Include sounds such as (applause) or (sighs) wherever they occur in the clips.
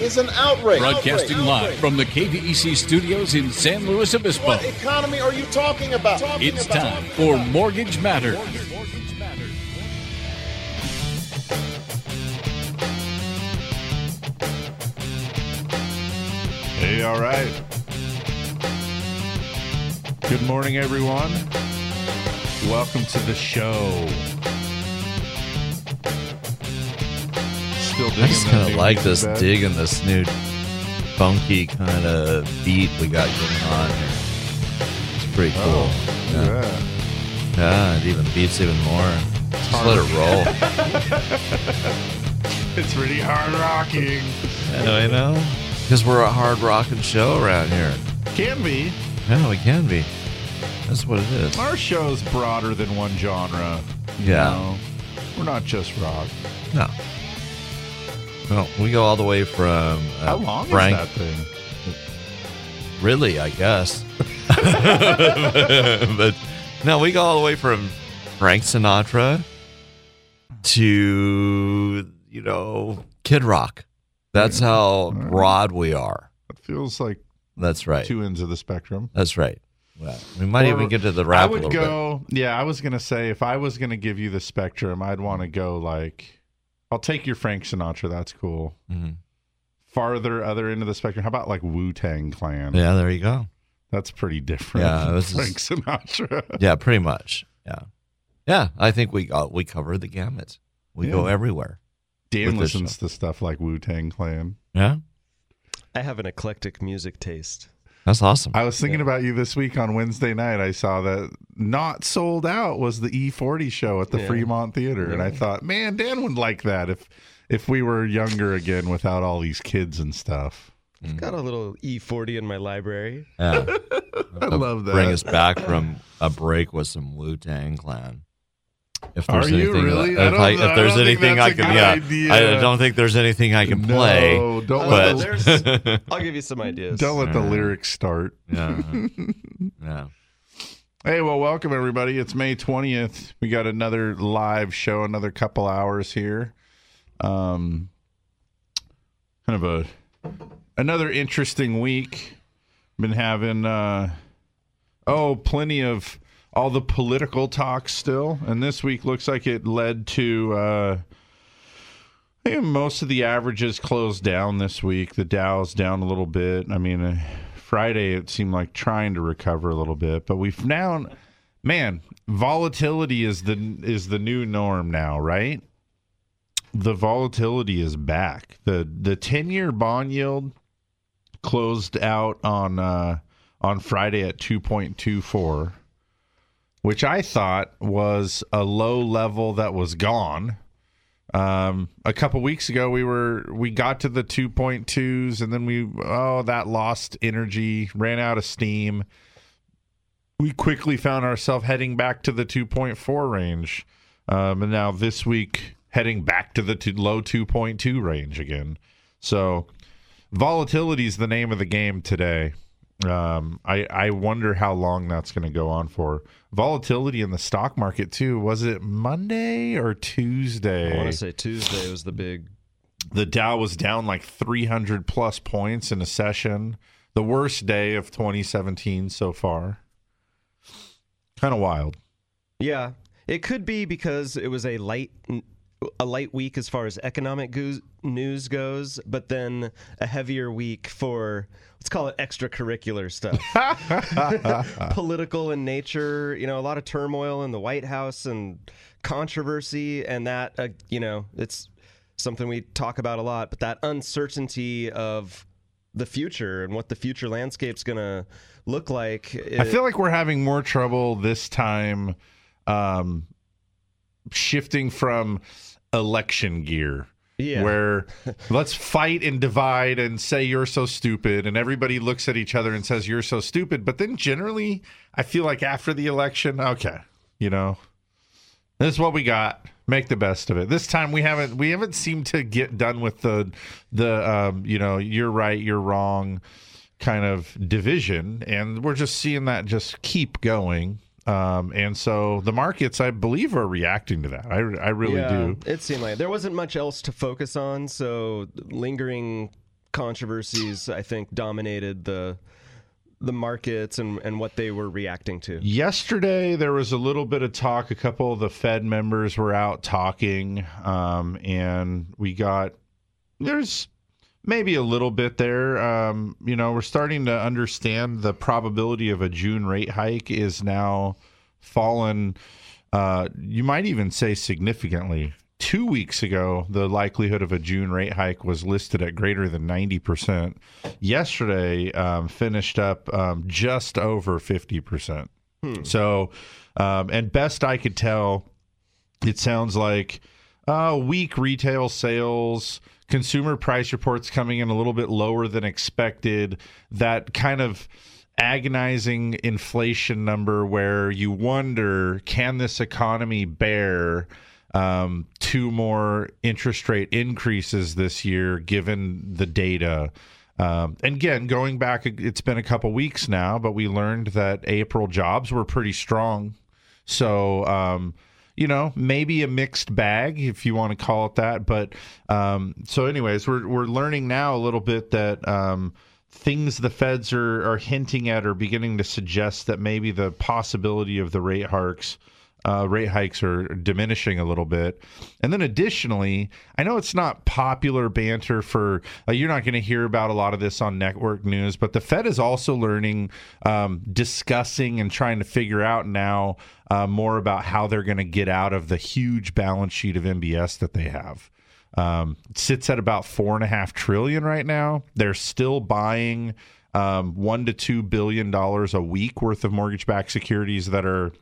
is an outrage. Broadcasting Outrage. live from the KVEC studios in San Luis Obispo. What economy are you talking about? Talking It's about- time for Mortgage Matters. Hey, all right. Good morning, everyone. Welcome to the show. I just kind of like this digging this new funky kind of beat we got going on here. It's pretty oh, cool. Oh, yeah. yeah. yeah, it even beats even more. Just let it roll. (laughs) It's pretty hard rocking. I know. Because we're a hard rocking show around here. Can be. Yeah, we can be. That's what it is. Our show's broader than one genre. you Yeah. know? We're not just rock. No. Well, we go all the way from uh, How long Frank. is that thing? Really, I guess. (laughs) but no, we go all the way from Frank Sinatra to you know Kid Rock. That's how broad we are. It feels like That's right. two ends of the spectrum. That's right. Well, we might Or- even get to the I rap a would little go. Yeah, I was gonna say if I was gonna give you the spectrum, I'd want to go like, I'll take your Frank Sinatra. That's cool. Mhm. Farther other end of the spectrum. How about like Wu Tang Clan? Yeah, there you go. That's pretty different. Yeah, than this is- Frank Sinatra. (laughs) Yeah, pretty much. Yeah, yeah. I think we got we cover the gamut. We go everywhere. Dan With this listens to stuff like Wu Tang Clan. Yeah, I have an eclectic music taste. That's awesome. I was thinking about you this week on Wednesday night. I saw that not sold out was the E40 show at the Yeah. Fremont Theater, and I thought, man, Dan would like that if if we were younger again without all these kids and stuff. Mm. Got a little E40 in my library. Yeah. (laughs) I love that. Bring us back from a break with some Wu Tang Clan. If Are you anything, really? if, I I, I if there's don't anything that's I a can, good yeah, idea. I don't think there's anything I can play. No, don't Uh, let But there's- (laughs) I'll give you some ideas. Don't let the Yeah. lyrics start. yeah, (laughs) yeah. Hey, well, welcome everybody. It's May 20th. We got another live show, another couple hours here. Um kind of a another interesting week. Been having uh oh, plenty of all the political talk still. And this week looks like it led to uh I think most of the averages closed down this week. The Dow's down a little bit. I mean, uh, Friday it seemed like trying to recover a little bit, but we've now, man, volatility is the is the new norm now, right? The volatility is back. the The ten year bond yield closed out on uh, on Friday at two point two four, which I thought was a low level that was gone. Um, a couple weeks ago, we were we got to the two point twos, and then we oh that lost energy, ran out of steam. We quickly found ourselves heading back to the two point four range, um, and now this week heading back to the two, low two point two range again. So volatility is the name of the game today. Um, I I wonder how long that's going to go on for. Volatility in the stock market too. Was it Monday or Tuesday? I want to say Tuesday was the big. the Dow was down like 300 plus points in a session. The worst day of 2017 so far. Kind of wild. Yeah, it could be because it was a light a light week as far as economic goos, news goes, but then a heavier week for let's call it extracurricular stuff, (laughs) political in nature. You know, a lot of turmoil in the White House and controversy, and that uh, you know it's something we talk about a lot. But that uncertainty of the future and what the future landscape's going to look like. I feel like we're having more trouble this time um, shifting from election gear. Yeah. where let's fight and divide and say you're so stupid, and everybody looks at each other and says you're so stupid. But then generally, I feel like after the election, okay, you know, this is what we got. Make the best of it. This time we haven't we haven't seemed to get done with the the um, you know you're right you're wrong kind of division, and we're just seeing that just keep going. Um, and so the markets, I believe, are reacting to that. I, I really yeah, do. It seemed like there wasn't much else to focus on, so lingering controversies, I think, dominated the the markets and, and what they were reacting to. Yesterday, there was a little bit of talk. A couple of the Fed members were out talking, um, and we got there's maybe a little bit there. Um, you know, we're starting to understand the probability of a June rate hike is now fallen. Uh, you might even say significantly. Two weeks ago, the likelihood of a June rate hike was listed at greater than 90%. Yesterday, um, finished up um, just over 50%. So, um, and best I could tell, it sounds like uh, weak retail sales, consumer price reports coming in a little bit lower than expected. That kind of agonizing inflation number where you wonder can this economy bear um, two more interest rate increases this year given the data. Um, and again, going back, it's been a couple weeks now, but we learned that April jobs were pretty strong. So, um, you know, maybe a mixed bag if you want to call it that. But um, so, anyways, we're we're learning now a little bit that um, things the feds are are hinting at are beginning to suggest that maybe the possibility of the rate hikes. Uh, rate hikes are diminishing a little bit, and then additionally, I know it's not popular banter for uh, you're not going to hear about a lot of this on network news, but the Fed is also learning, um, discussing, and trying to figure out now uh, more about how they're going to get out of the huge balance sheet of MBS that they have. Um, it sits at about four and a half trillion right now. They're still buying um, one to two billion dollars a week worth of mortgage-backed securities that are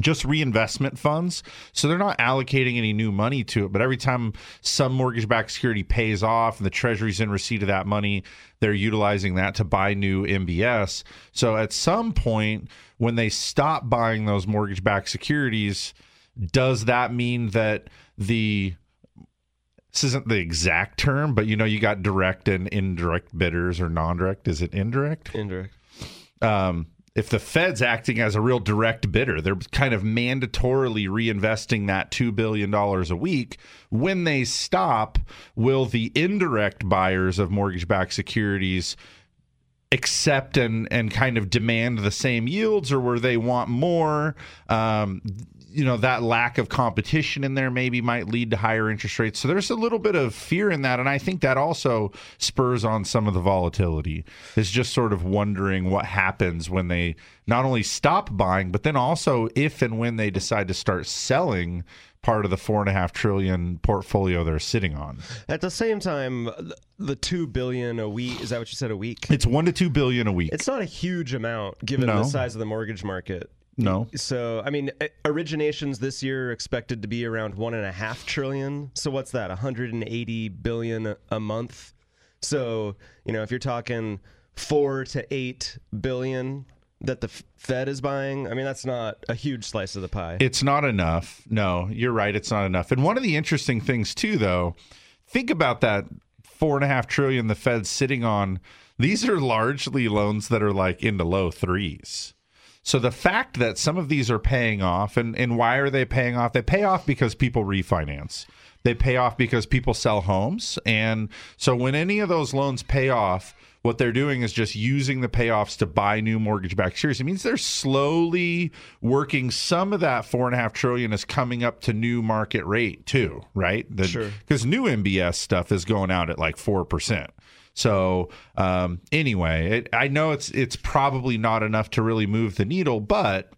just reinvestment funds. So they're not allocating any new money to it. But every time some mortgage backed security pays off and the Treasury's in receipt of that money, they're utilizing that to buy new MBS. So at some point, when they stop buying those mortgage backed securities, does that mean that the this isn't the exact term, but you know, you got direct and indirect bidders or non direct. Is it indirect? Indirect. um, if the Fed's acting as a real direct bidder, they're kind of mandatorily reinvesting that $2 billion a week. When they stop, will the indirect buyers of mortgage backed securities accept and, and kind of demand the same yields or where they want more? Um, you know that lack of competition in there maybe might lead to higher interest rates so there's a little bit of fear in that and i think that also spurs on some of the volatility is just sort of wondering what happens when they not only stop buying but then also if and when they decide to start selling part of the four and a half trillion portfolio they're sitting on At the same time, the two billion a week is that what you said a week? it's one to two billion a week It's not a huge amount given No. the size of the mortgage market. No So, I mean, eh, originations this year are expected to be around one and a half trillion. So, what's that? 180 billion a- a month. So, you know, if you're talking four to eight billion that the Fed is buying, I mean, that's not a huge slice of the pie. It's not enough. No, you're right. It's not enough. And one of the interesting things too, though, think about that four and a half trillion the Fed's sitting on. These are largely loans that are like into low threes. So the fact that some of these are paying off, and, and why are they paying off? They pay off because people refinance. They pay off because people sell homes. And so when any of those loans pay off, what they're doing is just using the payoffs to buy new mortgage backed securities. It means they're slowly working some of that four and a half trillion is coming up to new market rate too, right? The, Sure. Because new MBS stuff is going out at like four percent. So um, anyway, it, I know it's it's probably not enough to really move the needle, but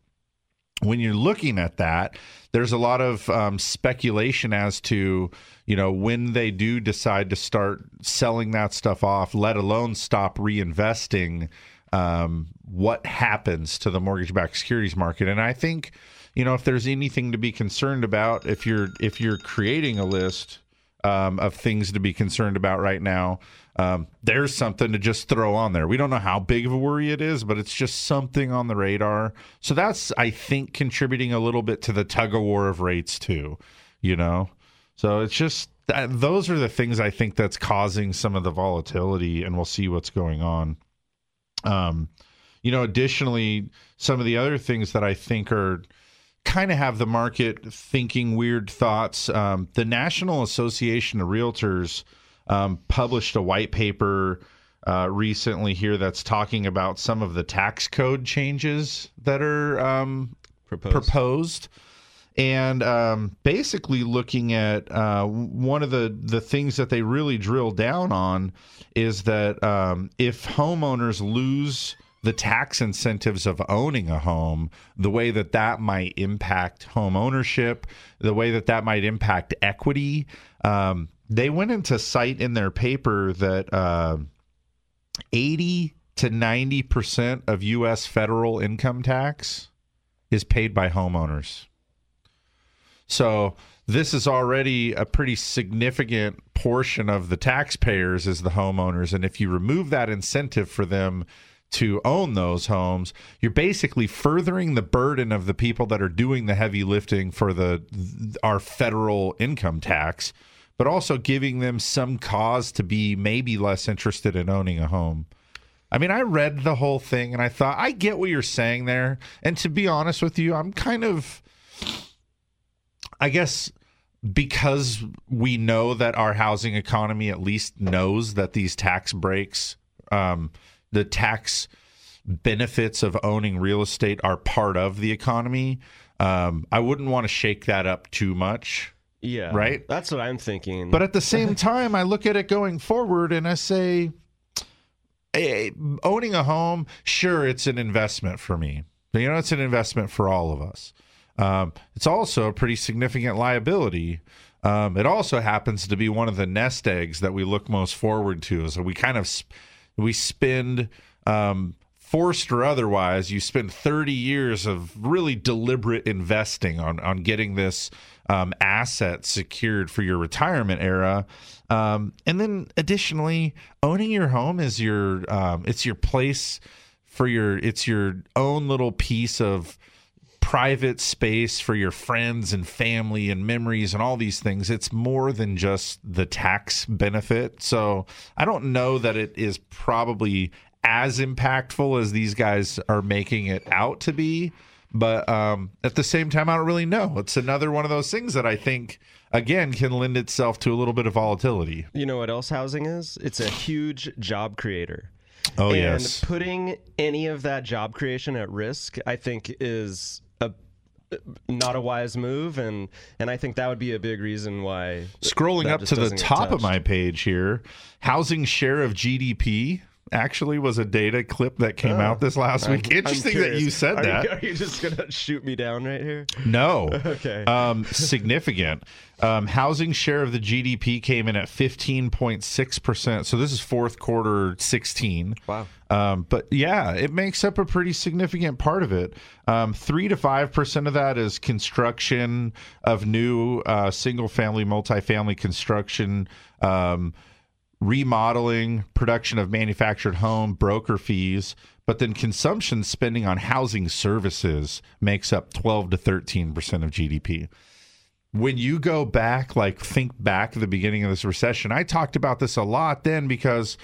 when you're looking at that, there's a lot of um, speculation as to you know when they do decide to start selling that stuff off, let alone stop reinvesting. Um, what happens to the mortgage-backed securities market? And I think you know if there's anything to be concerned about, if you're if you're creating a list um, of things to be concerned about right now. Um, there's something to just throw on there. We don't know how big of a worry it is, but it's just something on the radar. So that's, I think, contributing a little bit to the tug of war of rates too. You know, so it's just that, those are the things I think that's causing some of the volatility, and we'll see what's going on. Um, you know, additionally, some of the other things that I think are kind of have the market thinking weird thoughts. Um, the National Association of Realtors um, published a white paper uh, recently here that's talking about some of the tax code changes that are um, Proposed. proposed and um, basically looking at uh, one of the the things that they really drill down on is that um, if homeowners lose the tax incentives of owning a home, the way that that might impact home ownership, the way that that might impact equity. Um, they went into cite in their paper that uh, 80 to 90 percent of U.S. federal income tax is paid by homeowners. So this is already a pretty significant portion of the taxpayers is the homeowners, and if you remove that incentive for them to own those homes, you're basically furthering the burden of the people that are doing the heavy lifting for the our federal income tax, but also giving them some cause to be maybe less interested in owning a home. I mean, I read the whole thing and I thought, I get what you're saying there. And to be honest with you, I'm kind of, I guess, because we know that our housing economy at least knows that these tax breaks, um, the tax benefits of owning real estate are part of the economy. Um, I wouldn't want to shake that up too much. Yeah. Right? That's what I'm thinking. But at the same time, I look at it going forward and I say, eh, owning a home, sure, it's an investment for me. But You know, it's an investment for all of us. Um, it's also a pretty significant liability. Um, it also happens to be one of the nest eggs that we look most forward to. So we kind of sp- we spend um, forced or otherwise, you spend 30 years of really deliberate investing on on getting this um, asset secured for your retirement era. Um, and then additionally, owning your home is your um, it's your place for your it's your own little piece of private space for your friends and family and memories and all these things. It's more than just the tax benefit. So I don't know that it is probably as impactful as these guys are making it out to be. But um, at the same time, I don't really know. It's another one of those things that I think, again, can lend itself to a little bit of volatility. you know what else housing is? It's a huge job creator. Oh, and yes. putting any of that job creation at risk, I think, is a not a wise move, and and I think that would be a big reason why. Scrolling up to the top of my page here, housing share of GDP actually was a data clip that came out this last week. Oh. I'm Interesting that you said Are that. You, are you just gonna shoot me down right here? No. (laughs) Okay. Um, (laughs) significant. Um, housing share of the GDP came in at 15.6%. So this is fourth quarter 16. Wow. Um, but yeah, it makes up a pretty significant part of it. Um, three to five percent of that is construction of new uh, single family, multifamily construction, um, remodeling, production of manufactured home, broker fees. But then consumption spending on housing services makes up 12 to 13 percent of GDP when you go back, like think back at the beginning of this recession, I talked about this a lot then because,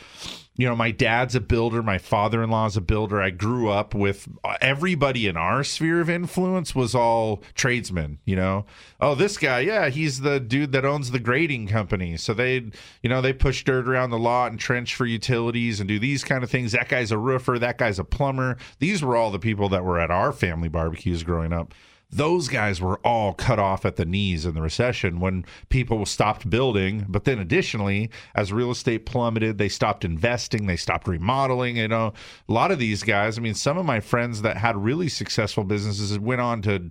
you know, my dad's a builder, my father in law is a builder. I grew up with uh, everybody in our sphere of influence was all tradesmen, you know. Oh, this guy, yeah, he's the dude that owns the grading company. So they, you know, they push dirt around the lot and trench for utilities and do these kind of things. That guy's a roofer, that guy's a plumber. These were all the people that were at our family barbecues growing up those guys were all cut off at the knees in the recession when people stopped building. But then, additionally, as real estate plummeted, they stopped investing, they stopped remodeling. You know, a lot of these guys, I mean, some of my friends that had really successful businesses went on to,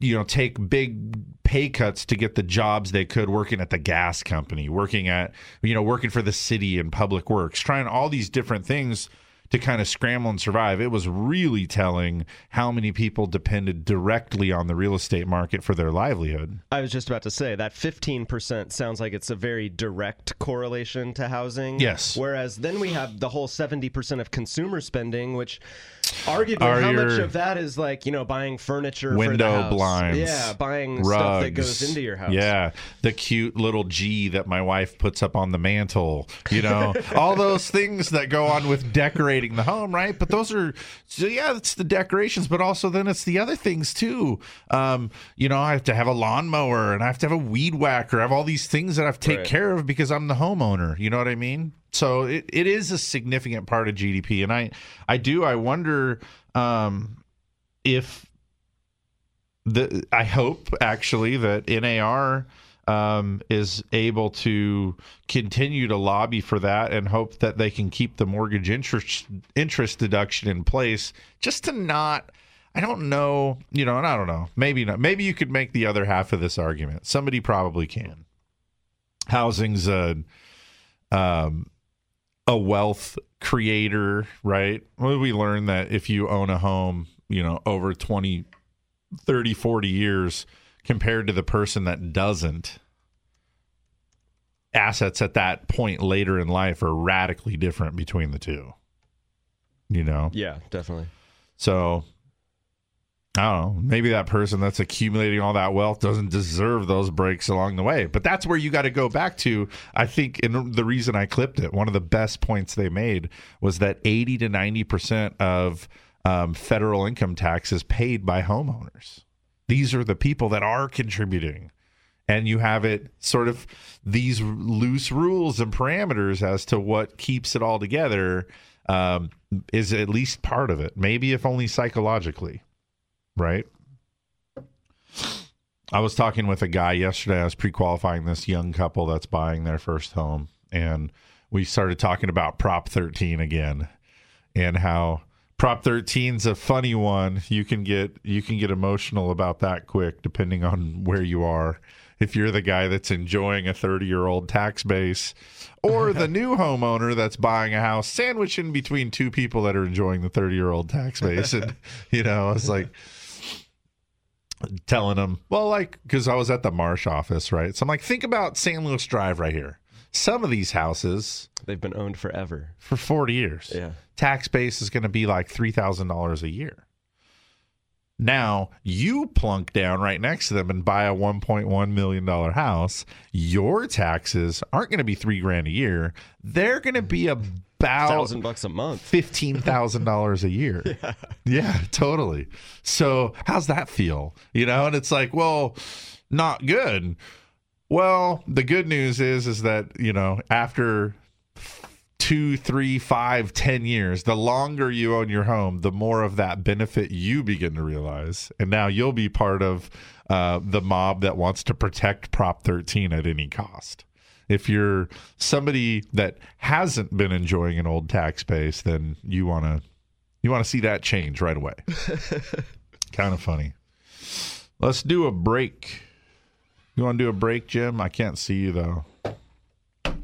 you know, take big pay cuts to get the jobs they could working at the gas company, working at, you know, working for the city and public works, trying all these different things to kind of scramble and survive. It was really telling how many people depended directly on the real estate market for their livelihood. I was just about to say that 15% sounds like it's a very direct correlation to housing. Yes. Whereas then we have the whole 70% of consumer spending, which arguably Are how much your of that is like, you know, buying furniture for the Window house. blinds, Yeah, buying stuff that goes into your house. Yeah, the cute little G that my wife puts up on the mantle. You know, (laughs) all those things that go on with decorating the home, right? But those are, so yeah, it's the decorations, but also then it's the other things too. Um, you know, I have to have a lawnmower and I have to have a weed whacker. I have all these things that I have to take Right. care of because I'm the homeowner. You know what I mean? So it, it is a significant part of GDP, and I I do I wonder um, if the I hope actually that NAR um, is able to continue to lobby for that and hope that they can keep the mortgage interest interest deduction in place just to not I don't know, you know, and I don't know. Maybe not. Maybe you could make the other half of this argument. Somebody probably can. Housing's a um a wealth creator, right? Well, we learned that if you own a home, you know, over 20 30 40 years compared to the person that doesn't assets at that point later in life are radically different between the two you know Yeah, definitely. so i don't know. Maybe that person that's accumulating all that wealth doesn't deserve those breaks along the way. But that's where you got to go back to i think and the reason i clipped it one of the best points they made was that 80 to 90 percent of um, federal income tax is paid by homeowners. These are the people that are contributing. And you have it sort of these loose rules and parameters as to what keeps it all together um, is at least part of it. Maybe if only psychologically right? I was talking with a guy yesterday. I was pre-qualifying this young couple that's buying their first home and we started talking about prop 13 again and how prop 13's a funny one. You can get you can get emotional about that quick depending on where you are. If you're the guy that's enjoying a 30 year old tax base or the (laughs) new homeowner that's buying a house sandwiched in between two people that are enjoying the 30 year old tax base and you know it's like telling them well like because i was at the marsh office right so i'm like think about san luis drive right here some of these houses They've been owned forever. for 40 years Yeah. tax base is going to be like $3,000 a year. Now, you plunk down right next to them and buy a $1.1 million house. Your taxes aren't going to be three grand a year. They're going to be about Thousand bucks a month. fifteen thousand dollars a year. (laughs) Yeah. yeah, totally. So how's that feel? You know, and it's like, well, not good. Well, the good news is is that you know after two, three, five, ten years, the longer you own your home, the more of that benefit you begin to realize, and now you'll be part of uh, the mob that wants to protect Prop 13 at any cost if you're somebody that hasn't been enjoying an old tax base, then you want to you want to see that change right away. (laughs) kind of funny. Let's do a break. You want to do a break, Jim? I can't see you though.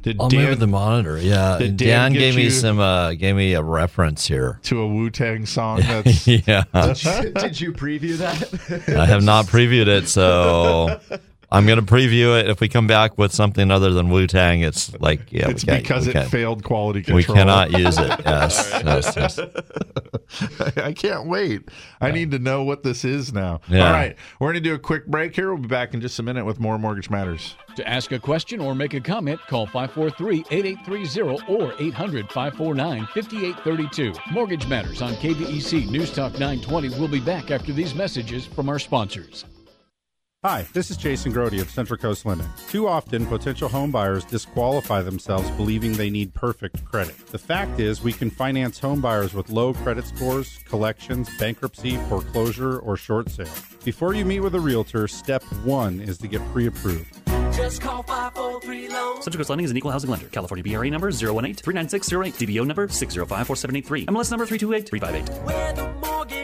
Did I'll Dan move the monitor. Yeah, Did Dan Dan, gave me some. Uh, gave me a reference here. to a Wu Tang song? (laughs) That's yeah, Did you preview that? I have not (laughs) previewed it, so (laughs) I'm going to preview it. If we come back with something other than Wu Tang, it's like yeah, it's we because we it failed quality control. We cannot use it. (laughs) Yes, yes, yes. (laughs) I can't wait. I need to know what this is now. Yeah. All right, we're going to do a quick break here. We'll be back in just a minute with more Mortgage Matters. To ask a question or make a comment, call 543 8830 or 800 549 5832. Mortgage Matters on KVEC News Talk 920 We'll be back after these messages from our sponsors. Hi, this is Jason Grody of Central Coast Lending. Too often, potential home buyers disqualify themselves believing they need perfect credit. The fact is, we can finance home buyers with low credit scores, collections, bankruptcy, foreclosure, or short sale. Before you meet with a realtor, step one is to get pre approved. Just call 543 loan. Central Coast Lending is an equal housing lender. California BRA number 018-39608. DBO number 6054783. MLS number 328358. We're the mortgage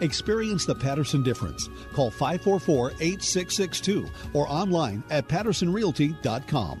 Experience the Patterson difference. Call 544 8662 or online at pattersonrealty.com.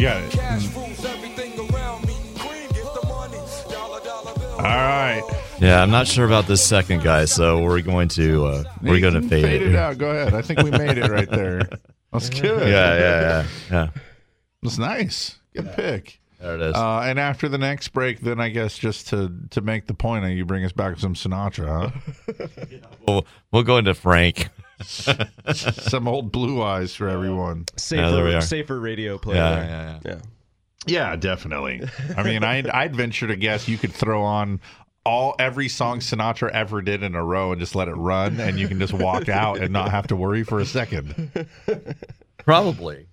We got it. All right. Yeah, I'm not sure about this second guy, so we're going to uh, we're going to Nathan, fade, it out. Go ahead. I think we made it right there. (laughs) That's good. Yeah, yeah, yeah, yeah. That's nice. Good pick. There it is. Uh, and after the next break, then I guess just to to make the point, you bring us back some Sinatra, (laughs) We'll, we'll go into Frank. Huh? (laughs) some old blue eyes for everyone. safer, Yeah, there we are. safer radio player. Yeah, yeah, yeah. yeah. Yeah, definitely. I mean, I'd, I'd venture to guess you could throw on all every song Sinatra ever did in a row and just let it run, and you can just walk out and not have to worry for a second. (laughs) Probably.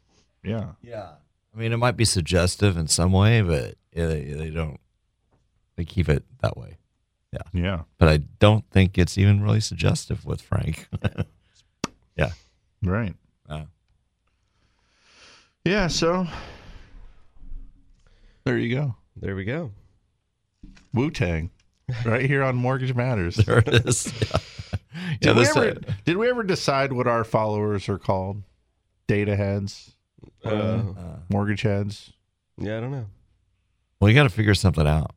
Yeah. Yeah. I mean, it might be suggestive in some way, but they, they don't. They keep it that way. Yeah. Yeah. But I don't think it's even really suggestive with Frank. (laughs) yeah. Right. Uh, Yeah. So there you go. There we go. Wu Tang, (laughs) right here on Mortgage Matters. (laughs) there it is. (laughs) Yeah. Did, Yeah, we this, ever, uh, did we ever decide what our followers are called? Data heads, Uh, mortgage heads. yeah, I don't know. well, you got to figure something out.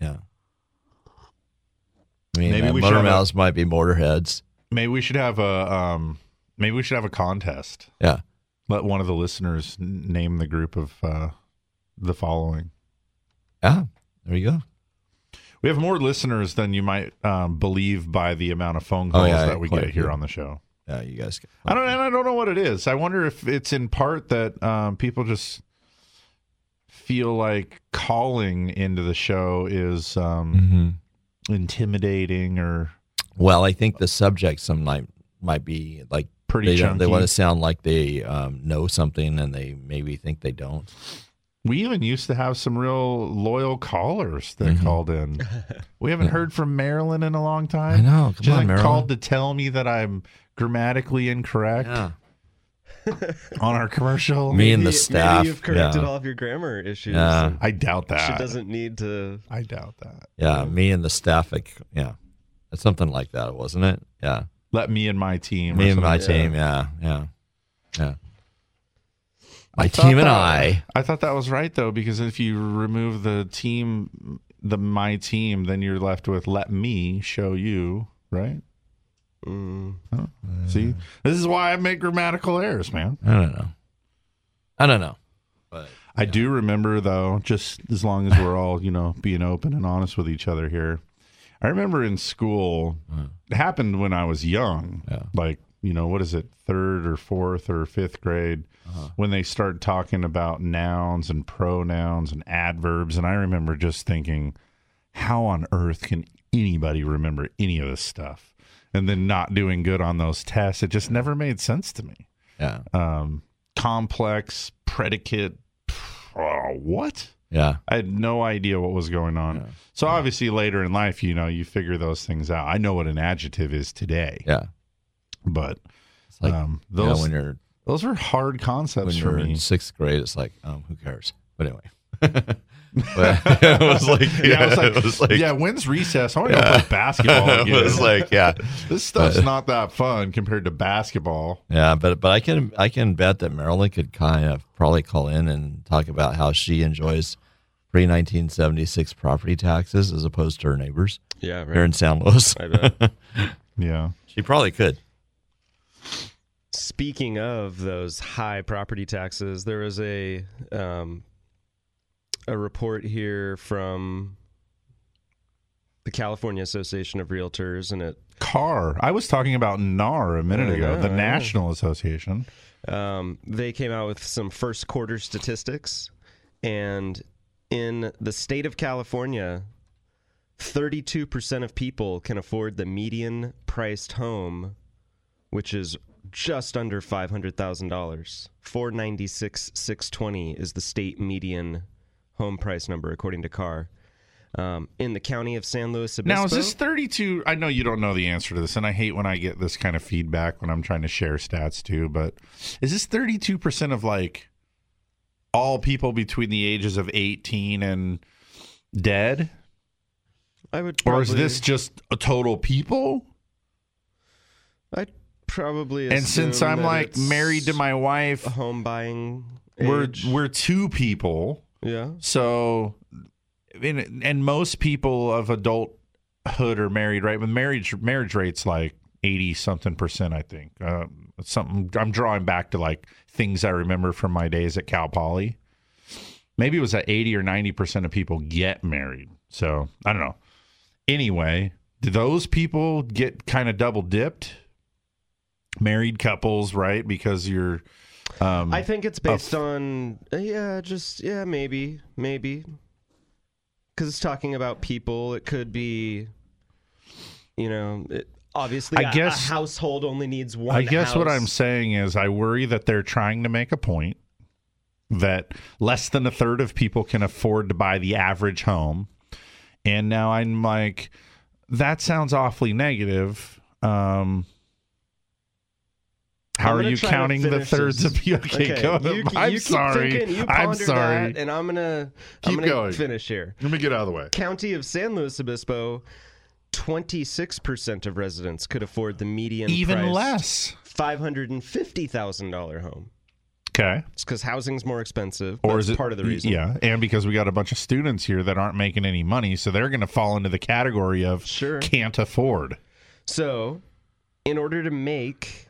Yeah. I mean, Maybe uh, we should motor have mouths might be mortar heads. Maybe we should have a um. Maybe we should have a contest. Yeah. Let one of the listeners n- name the group of uh, the following. Yeah. There you go. We have more listeners than you might um, believe by the amount of phone Oh, calls yeah, that we quite get a here few. on the show. Yeah, you guys. Can, I don't, and I don't know what it is. I wonder if it's in part that um, people just feel like calling into the show is um, Mhm. intimidating or Well, I think the subject some might might be like Pretty They, don't- they want to sound like they um, know something, and they maybe think they don't. We even used to have some real loyal callers that Mhm. called in. We haven't heard from Marilyn in a long time. I know. Come She on, hasn't Marilyn. called to tell me that I'm grammatically incorrect Yeah. (laughs) on our commercial. Me and the staff. Maybe you've corrected yeah. all of your grammar issues. Yeah. I doubt that. She doesn't need to. I doubt that. Yeah, me and the staff. Yeah, it's something like that, wasn't it? Yeah, Let me and my team. me and my something. team. Yeah, yeah, yeah. My thought team and that- I. I thought that was right though, because if you remove the team, the my team, then you're left with let me show you, right? Mm, Oh, See, this is why I make grammatical errors, man. I don't know. I don't know. But I do remember though, just as long as we're all, you know, being open and honest with each other here. I remember in school, it happened when I was young, Yeah. like, you know, what is it, third or fourth or fifth grade, when they start talking about nouns and pronouns and adverbs. And I remember just thinking, how on earth can anybody remember any of this stuff? And then not doing good on those tests. It just never made sense to me yeah, um, complex predicate. Oh, (sighs) what? Yeah, I had no idea what was going on. Yeah. So obviously later in life, you know, you figure those things out. I know what an adjective is today, yeah. but It's like um, you know, those when you're Those are hard concepts when for me. in sixth grade, it's like, um, who cares? But anyway. (laughs) but (laughs) (laughs) it was like, Yeah, yeah, it was like, yeah, when's recess? I want to Yeah. go play basketball. It was like, yeah. this stuff's But- not that fun compared to basketball. Yeah, but but I can I can bet that Marilyn could kind of probably call in and talk about how she enjoys pre nineteen seventy six property taxes as opposed to her neighbors. Yeah, right. here in San Luis. I bet. (laughs) Yeah, she probably could. Speaking of those high property taxes, there was a um, a report here from the California Association of Realtors, and it Car. I was talking about NAR a minute ago, know, the National Association. Um, they came out with some first quarter statistics, and in the state of California, 32% of people can afford the median priced home, which is just under $500,000. 496 620 is the state median home price number, according to CAR. Um, in the county of San Luis Obispo. Now, is this 32? I know you don't know the answer to this, and I hate when I get this kind of feedback when I'm trying to share stats too, but is this 32% of like all people between the ages of 18 and dead? I would Or is this just a total people? I'd probably And since I'm like married to my wife, home buying we're we're two people. Yeah. So, and, and most people of adulthood are married, right? But marriage marriage rates like eighty something percent, I think. Uh, something I'm drawing back to like things I remember from my days at Cal Poly. Maybe it was that eighty or ninety percent of people get married. So I don't know. Anyway, do those people get kind of double dipped? Married couples, right? Because you're. Um, I think it's based on uh, yeah, just yeah, maybe, maybe, because it's talking about people. It could be, you know, it, obviously. I a- guess- a household only needs one. I guess what I'm saying is I worry that they're trying to make a point that less than a third of people can afford to buy the average home. And now I'm like, that sounds awfully negative. Um, how are you counting the thirds this. of you? (laughs) Okay, go. You, I'm you sorry. thinking, I'm sorry. that, and I'm gonna Keep I'm gonna going. finish here. Let me get out of the way. County of San Luis Obispo, 26% of residents could afford the median Even less. $550,000 home. Okay. It's because housing's more expensive. Or That's is it part of the reason? Yeah, and because we got a bunch of students here that aren't making any money, so they're going to fall into the category of Sure. can't afford. So, in order to make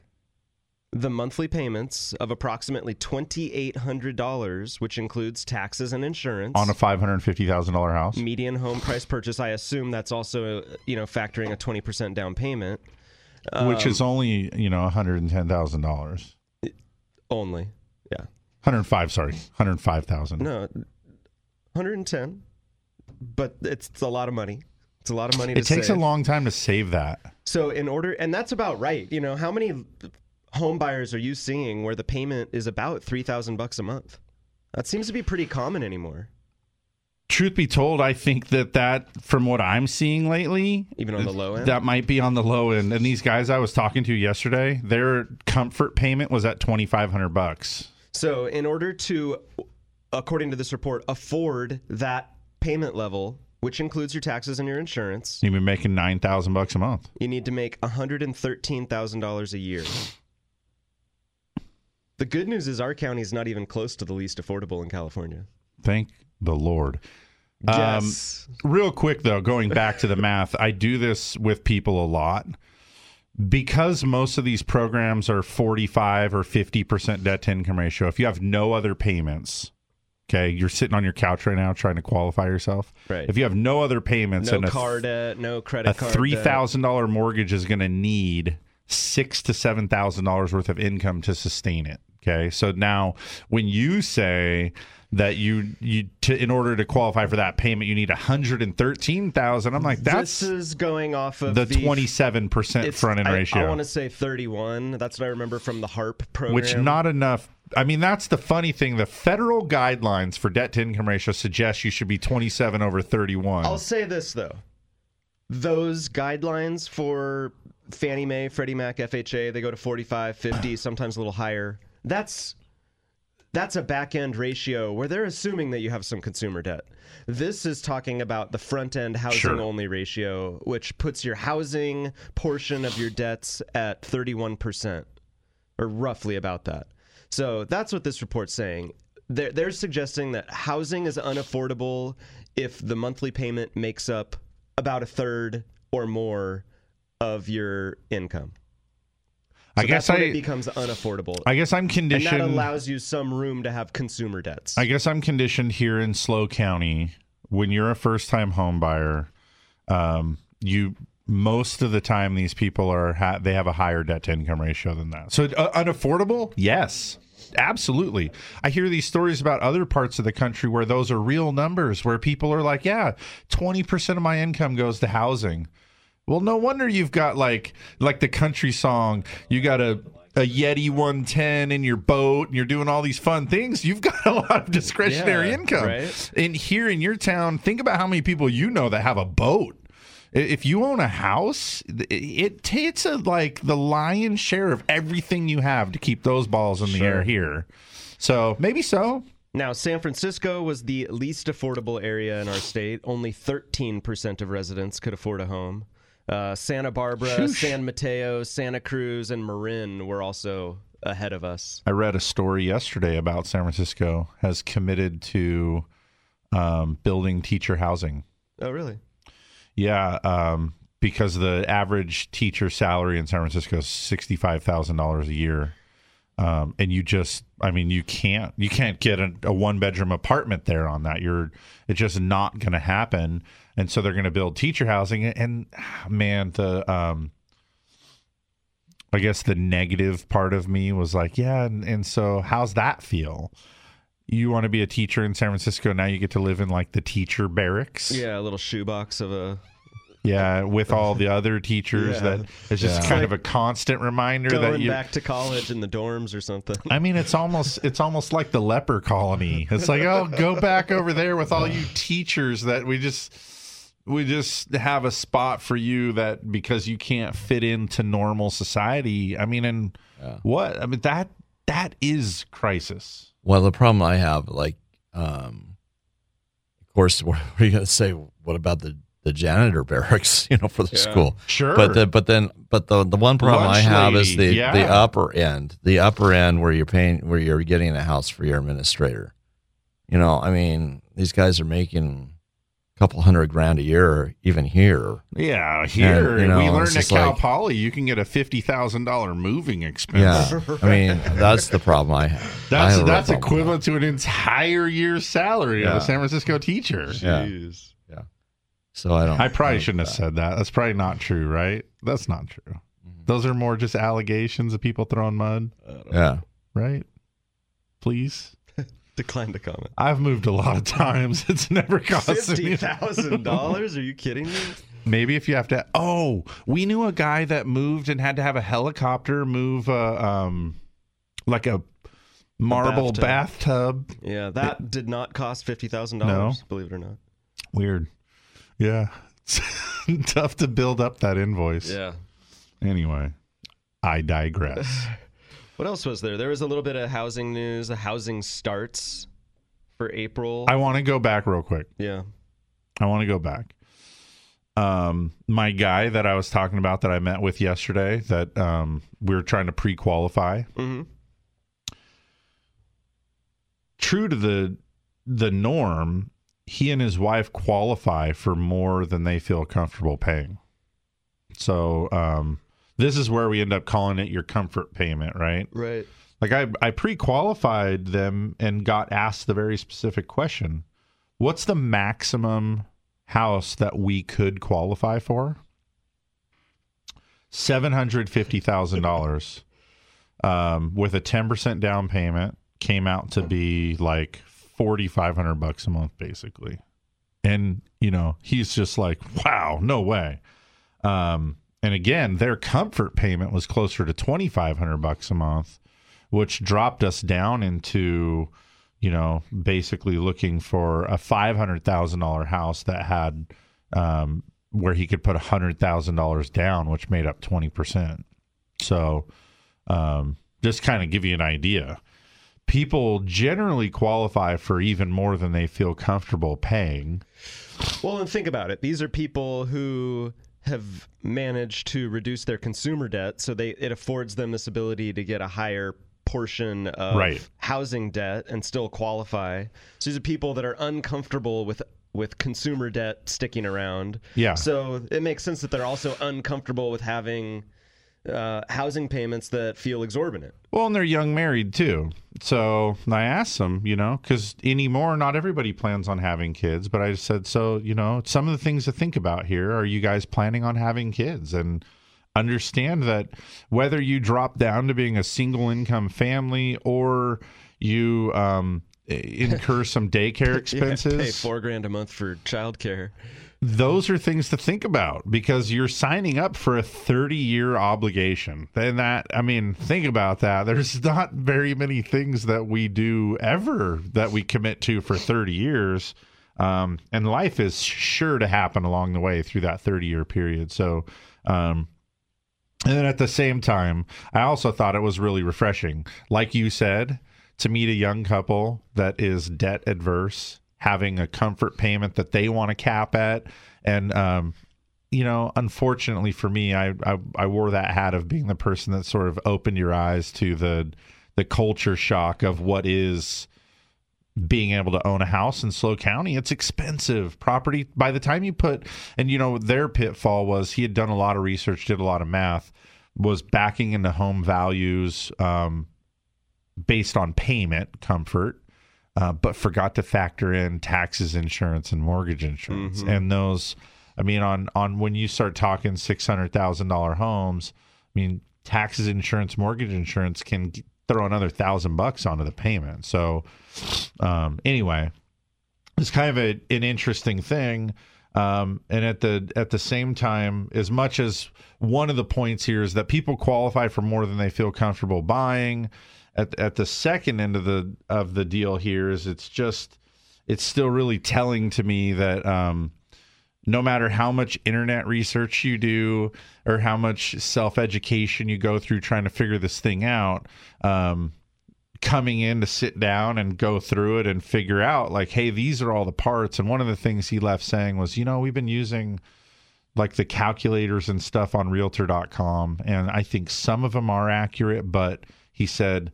the monthly payments of approximately $2,800, which includes taxes and insurance, on a five hundred fifty thousand dollar house. median home price purchase, I assume that's also, you know, factoring a 20% down payment. which Um, is only you know one hundred and ten thousand dollars. only. Yeah. Hundred five, sorry, hundred five thousand. No, 110. But it's, it's a lot of money. It's a lot of money to It takes save. a long time to save that. So in order, and that's about right. You know, how many home buyers are you seeing where the payment is about three thousand bucks a month? That seems to be pretty common anymore. Truth be told, I think that that from what I'm seeing lately, Even on the low end? that might be on the low end. And these guys I was talking to yesterday, their comfort payment was at twenty five hundred bucks. So in order to, according to this report, afford that payment level, which includes your taxes and your insurance, you'd be making nine thousand bucks a month. you need to make hundred and thirteen thousand dollars a year. The good news is our county is not even close to the least affordable in California. Thank the Lord. Yes. Um, real quick though, going back to the (laughs) math, I do this with people a lot because most of these programs are 45 or 50% debt to income ratio. If you have no other payments, okay, you're sitting on your couch right now trying to qualify yourself. Right. If you have no other payments No and a, car debt, no credit a card. thousand dollar mortgage is going to need six to seven thousand dollars worth of income to sustain it. Okay, so now when you say that you you to, in order to qualify for that payment you need one hundred and thirteen thousand, I'm like that's this is going off of the twenty seven percent front end I, ratio. I want to say 31. That's what I remember from the HARP program. which not enough. I mean, that's the funny thing. The federal guidelines for debt to income ratio suggest you should be 27 over 31. I'll say this though. Those guidelines for Fannie Mae, Freddie Mac, FHA, they go to 45, 50, sometimes a little higher. That's that's a back end ratio where they're assuming that you have some consumer debt. This is talking about the front end housing Sure. only ratio, which puts your housing portion of your debts at 31%, or roughly about that. So that's what this report's saying. They're, they're suggesting that housing is unaffordable if the monthly payment makes up about a third or more of your income. I guess I- it becomes unaffordable. I guess I'm conditioned. and that allows you some room to have consumer debts. I guess I'm conditioned here in SLO County. When you're a first time home buyer, um, you most of the time these people are ha- they have a higher debt to income ratio than that. So uh, unaffordable? Yes. Absolutely. I hear these stories about other parts of the country where those are real numbers where people are like, yeah, 20% of my income goes to housing. Well, no wonder you've got like like the country song. You got a a Yeti 110 in your boat, and you're doing all these fun things. You've got a lot of discretionary Yeah, income. right. And here in your town, think about how many people you know that have a boat. If you own a house, it, takes a, like the lion's share of everything you have to keep those balls in the Sure. air here. So maybe so. Now, San Francisco was the least affordable area in our state. Only 13% of residents could afford a home. Uh, Santa Barbara, Shoosh. San Mateo, Santa Cruz, and Marin were also ahead of us. I read a story yesterday about San Francisco has committed to um, building teacher housing. Oh, really? Yeah, um, because the average teacher salary in San Francisco is sixty five thousand dollars a year, um, and you just, I mean, you can't, you can't get a, a one bedroom apartment there on that. You're, it's just not going to happen, and so they're going to build teacher housing. And ah, man, the, um, I guess the negative part of me was like, yeah, and, and so how's that feel? You want to be a teacher in San Francisco now? You get to live in like the teacher barracks. Yeah, a little shoebox of a. Yeah, with all the other teachers Yeah. that it's just Yeah. kind of a constant reminder that you back to college in the dorms or something. I mean it's almost it's almost like the leper colony. It's like, "Oh, go back over there with all you teachers that we just we just have a spot for you that because you can't fit into normal society. I mean, and what? I mean that that is crisis. Well, the problem I have, like, um, of course, (laughs) what are you going to say? What about the the janitor barracks? (laughs) You know, for the Yeah. school. Sure. But the, but then but the the one problem Lunch I have is the yeah. the upper end, the upper end where you're paying where you're getting a house for your administrator. You know, I mean, these guys are making a couple hundred grand a year, even here. Yeah, here And, you know, we learned at Cal like- Poly you can get a fifty thousand dollar moving expense. Yeah, I mean, that's the problem I (laughs) have. I That's have that's equivalent to an entire year's salary of a San Francisco teacher. Yeah. Yeah. So I don't. I probably like shouldn't have said that. That's probably not true, right? That's not true. Mm-hmm. Those are more just allegations of people throwing mud, Yeah. right? Please. (laughs) Decline to comment. I've moved a lot of times. (laughs) It's never cost Fifty me thousand dollars? Are you kidding me? Maybe if you have to. Oh, we knew a guy that moved and had to have a helicopter move a um, like a marble bathtub. bathtub. Yeah, that did not cost fifty thousand No. dollars. Believe it or not. Weird. Yeah, (laughs) tough to build up that invoice. Yeah. Anyway, I digress. (laughs) What else was there? There was a little bit of housing news. The housing starts for April. I want to go back real quick. yeah. I want to go back. Um, my guy that I was talking about that I met with yesterday that um, we were trying to pre-qualify. Mm-hmm. True to the the norm, he and his wife qualify for more than they feel comfortable paying. So um, this is where we end up calling it your comfort payment, right? Right. Like I, I pre-qualified them and got asked the very specific question: What's the maximum house that we could qualify for? Seven hundred fifty thousand dollars, um, with a ten percent down payment, came out to be like forty five hundred bucks a month, basically. And you know, he's just like, "Wow, no way." Um, and again, their comfort payment was closer to twenty five hundred bucks a month which dropped us down into, you know, basically looking for a five hundred thousand dollar house that had um, where he could put a hundred thousand dollars down, which made up twenty percent. So, um, just kind of give you an idea. People generally qualify for even more than they feel comfortable paying. Well, and think about it. These are people who have managed to reduce their consumer debt, so they it affords them this ability to get a higher portion of Right. housing debt and still qualify. So these are people that are uncomfortable with with consumer debt sticking around. Yeah. So it makes sense that they're also uncomfortable with having uh, housing payments that feel exorbitant. Well, and they're young married too. So I asked them, you know, because anymore, not everybody plans on having kids. But I said, so, you know, some of the things to think about here are you guys planning on having kids? And understand that whether you drop down to being a single income family or you um, incur some (laughs) daycare expenses (laughs) Yeah, pay four grand a month for childcare. Those are things to think about because you're signing up for a 30 year obligation. And that, I mean, think about that. There's not very many things that we do ever that we commit to for 30 years. Um, and life is sure to happen along the way through that 30 year period. So, um, and then at the same time, I also thought it was really refreshing, like you said, to meet a young couple that is debt adverse, having a comfort payment that they want to cap at. And, um, you know, unfortunately for me, I, I I wore that hat of being the person that sort of opened your eyes to the the culture shock of what is being able to own a house in SLO County. It's expensive property. By the time you put, and you know, their pitfall was he had done a lot of research, did a lot of math, was backing into home values um, based on payment comfort, uh, but forgot to factor in taxes, insurance, and mortgage insurance. And those, I mean, on on when you start talking six hundred thousand dollar homes, I mean, taxes, insurance, mortgage insurance can throw another thousand bucks onto the payment. So, um, anyway, it's kind of a, an interesting thing. Um, and at the at the same time, as much as one of the points here is that people qualify for more than they feel comfortable buying, at at the second end of the of the deal here is it's just it's still really telling to me that um, no matter how much internet research you do or how much self education you go through trying to figure this thing out, um, coming in to sit down and go through it and figure out, like, hey, these are all the parts. And one of the things he left saying was, you know, we've been using like the calculators and stuff on realtor.com. And I think some of them are accurate, but he said,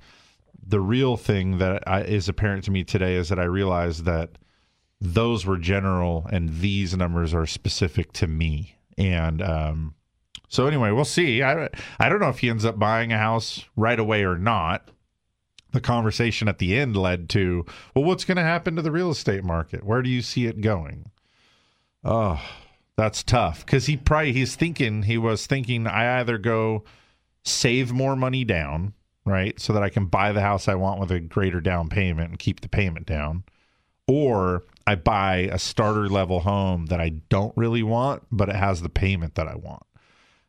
the real thing that I, is apparent to me today is that I realized that those were general and these numbers are specific to me. And um, so anyway, we'll see. I I don't know if he ends up buying a house right away or not. The conversation at the end led to, well, what's going to happen to the real estate market? Where do you see it going? Oh, that's tough because he probably he's thinking he was thinking I either go save more money down, right, so that I can buy the house I want with a greater down payment and keep the payment down, or I buy a starter level home that I don't really want, but it has the payment that I want.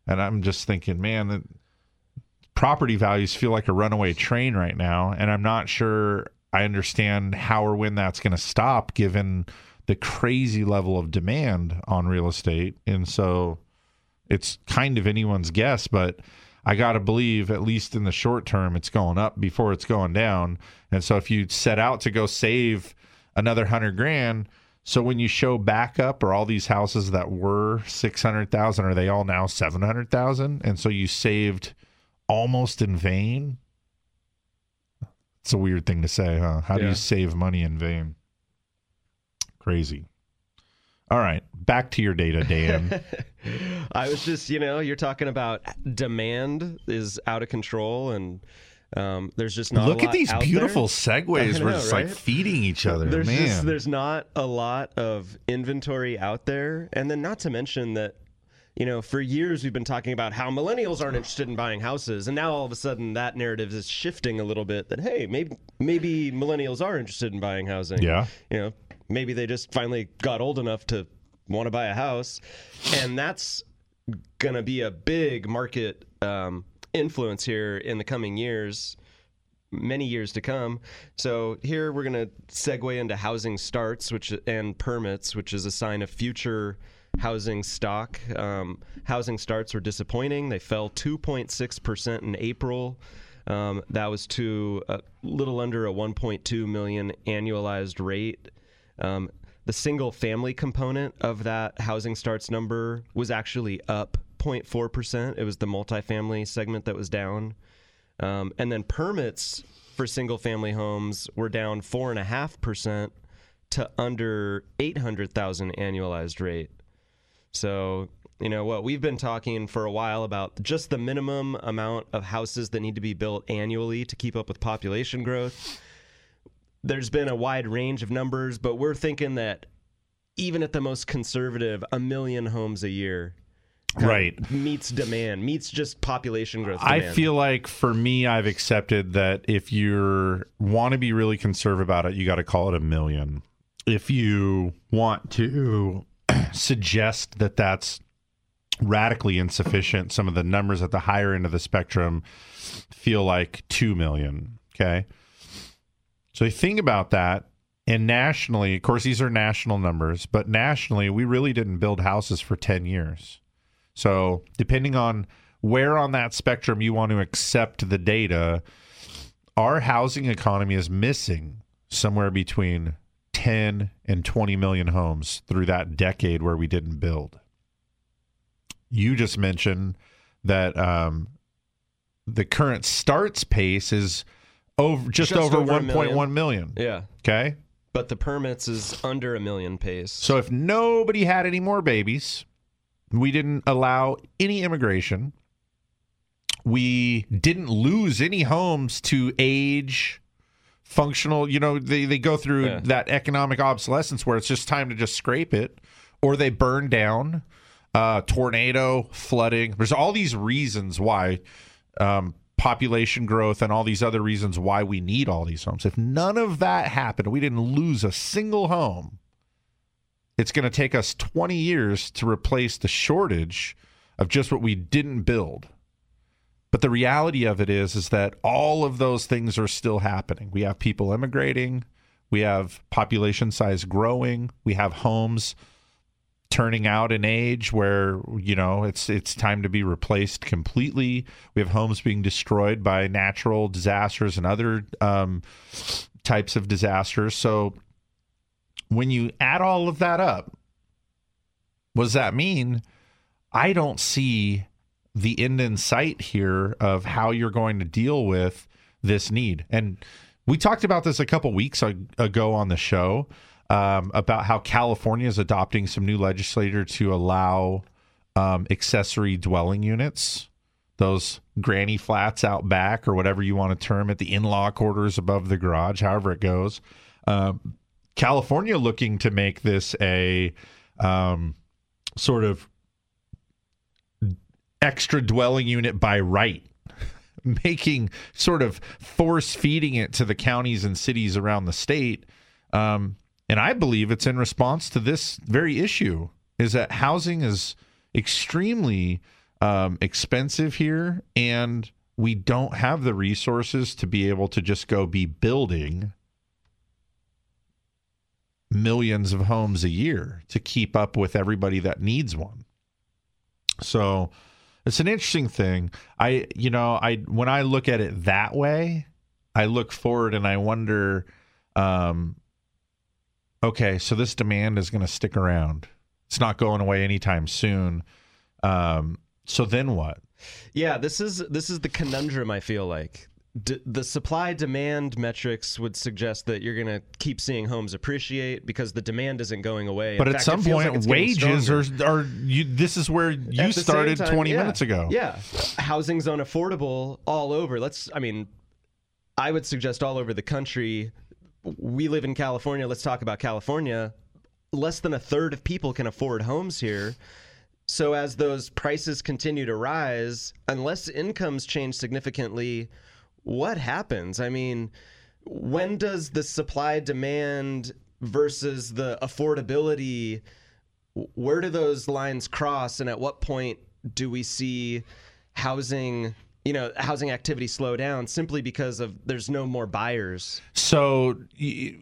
And I'm just thinking, man, that property values feel like a runaway train right now, and I'm not sure I understand how or when that's going to stop, given the crazy level of demand on real estate. And so, it's kind of anyone's guess, but I got to believe, at least in the short term, it's going up before it's going down. And so, if you set out to go save another hundred grand, so when you show backup, are all these houses that were six hundred thousand, are they all now seven hundred thousand? And so you saved almost in vain. It's a weird thing to say, huh? How do you save money in vain? Crazy. All right, back to your data, Dan. (laughs) I was just, you know, you're talking about demand is out of control and um, there's just not. a Look at these beautiful there. segues. We're just like feeding each other, There's man. just there's not a lot of inventory out there, and then not to mention that. You know, for years we've been talking about how millennials aren't interested in buying houses, and now all of a sudden that narrative is shifting a little bit. That hey, maybe maybe millennials are interested in buying housing. Yeah. you know, maybe they just finally got old enough to want to buy a house, and that's gonna be a big market um, influence here in the coming years many years to come. So here we're going to segue into housing starts, which and permits, which is a sign of future housing stock. Um, housing starts were disappointing. They fell 2.6 percent in April. Um, that was to a little under a 1.2 million annualized rate. Um, the single family component of that housing starts number was actually up 0.4%. It was the multifamily segment that was down. Um, and then permits for single family homes were down 4.5% to under 800,000 annualized rate. So, you know what, we've been talking for a while about just the minimum amount of houses that need to be built annually to keep up with population growth. There's been a wide range of numbers, but we're thinking that even at the most conservative, a million homes a year Right. meets demand, meets just population growth. I feel like for me, I've accepted that if you want to be really conservative about it, you got to call it a million. If you want to (clears throat) suggest that that's radically insufficient, some of the numbers at the higher end of the spectrum feel like 2 million. Okay. So you think about that. And nationally, of course, these are national numbers, but nationally, we really didn't build houses for 10 years. So, depending on where on that spectrum you want to accept the data, our housing economy is missing somewhere between 10 and 20 million homes through that decade where we didn't build. You just mentioned that um, the current starts pace is over just, Just over, over a 1.1 million. Yeah. Okay. But the permits is under a million pace. So if nobody had any more babies, we didn't allow any immigration. We didn't lose any homes to age, functional. You know, they, they go through Yeah. that economic obsolescence where it's just time to just scrape it, or they burn down, uh, tornado, flooding. There's all these reasons why um, population growth and all these other reasons why we need all these homes. If none of that happened, we didn't lose a single home it's going to take us 20 years to replace the shortage of just what we didn't build. But the reality of it is is that all of those things are still happening. We have people immigrating, we have population size growing, we have homes turning out in age where you know it's it's time to be replaced completely. We have homes being destroyed by natural disasters and other um, types of disasters. So when you add all of that up, what does that mean? I don't see the end in sight here of how you're going to deal with this need. And we talked about this a couple weeks ago on the show um, about how California is adopting some new legislature to allow um, accessory dwelling units, those granny flats out back, or whatever you want to term it, the in law quarters above the garage, however it goes. Um, California looking to make this a um, sort of extra dwelling unit by right, (laughs) making sort of force feeding it to the counties and cities around the state. Um, and I believe it's in response to this very issue is that housing is extremely um, expensive here and we don't have the resources to be able to just go be building millions of homes a year to keep up with everybody that needs one. So it's an interesting thing. I you know, I when I look at it that way, I look forward and I wonder um okay, so this demand is going to stick around. It's not going away anytime soon. Um so then what? Yeah, this is this is the conundrum. I feel like D- the supply demand metrics would suggest that you're going to keep seeing homes appreciate because the demand isn't going away. In But at some point, like wages are are you. This is where you started time, twenty yeah, minutes ago. Yeah, housing's unaffordable all over. Let's, I mean, I would suggest all over the country. We live in California. Let's talk about California. Less than a third of people can afford homes here. So as those prices continue to rise, unless incomes change significantly, what happens? I mean, when does the supply demand versus the affordability where do those lines cross and at what point do we see housing you know housing activity slow down simply because of there's no more buyers So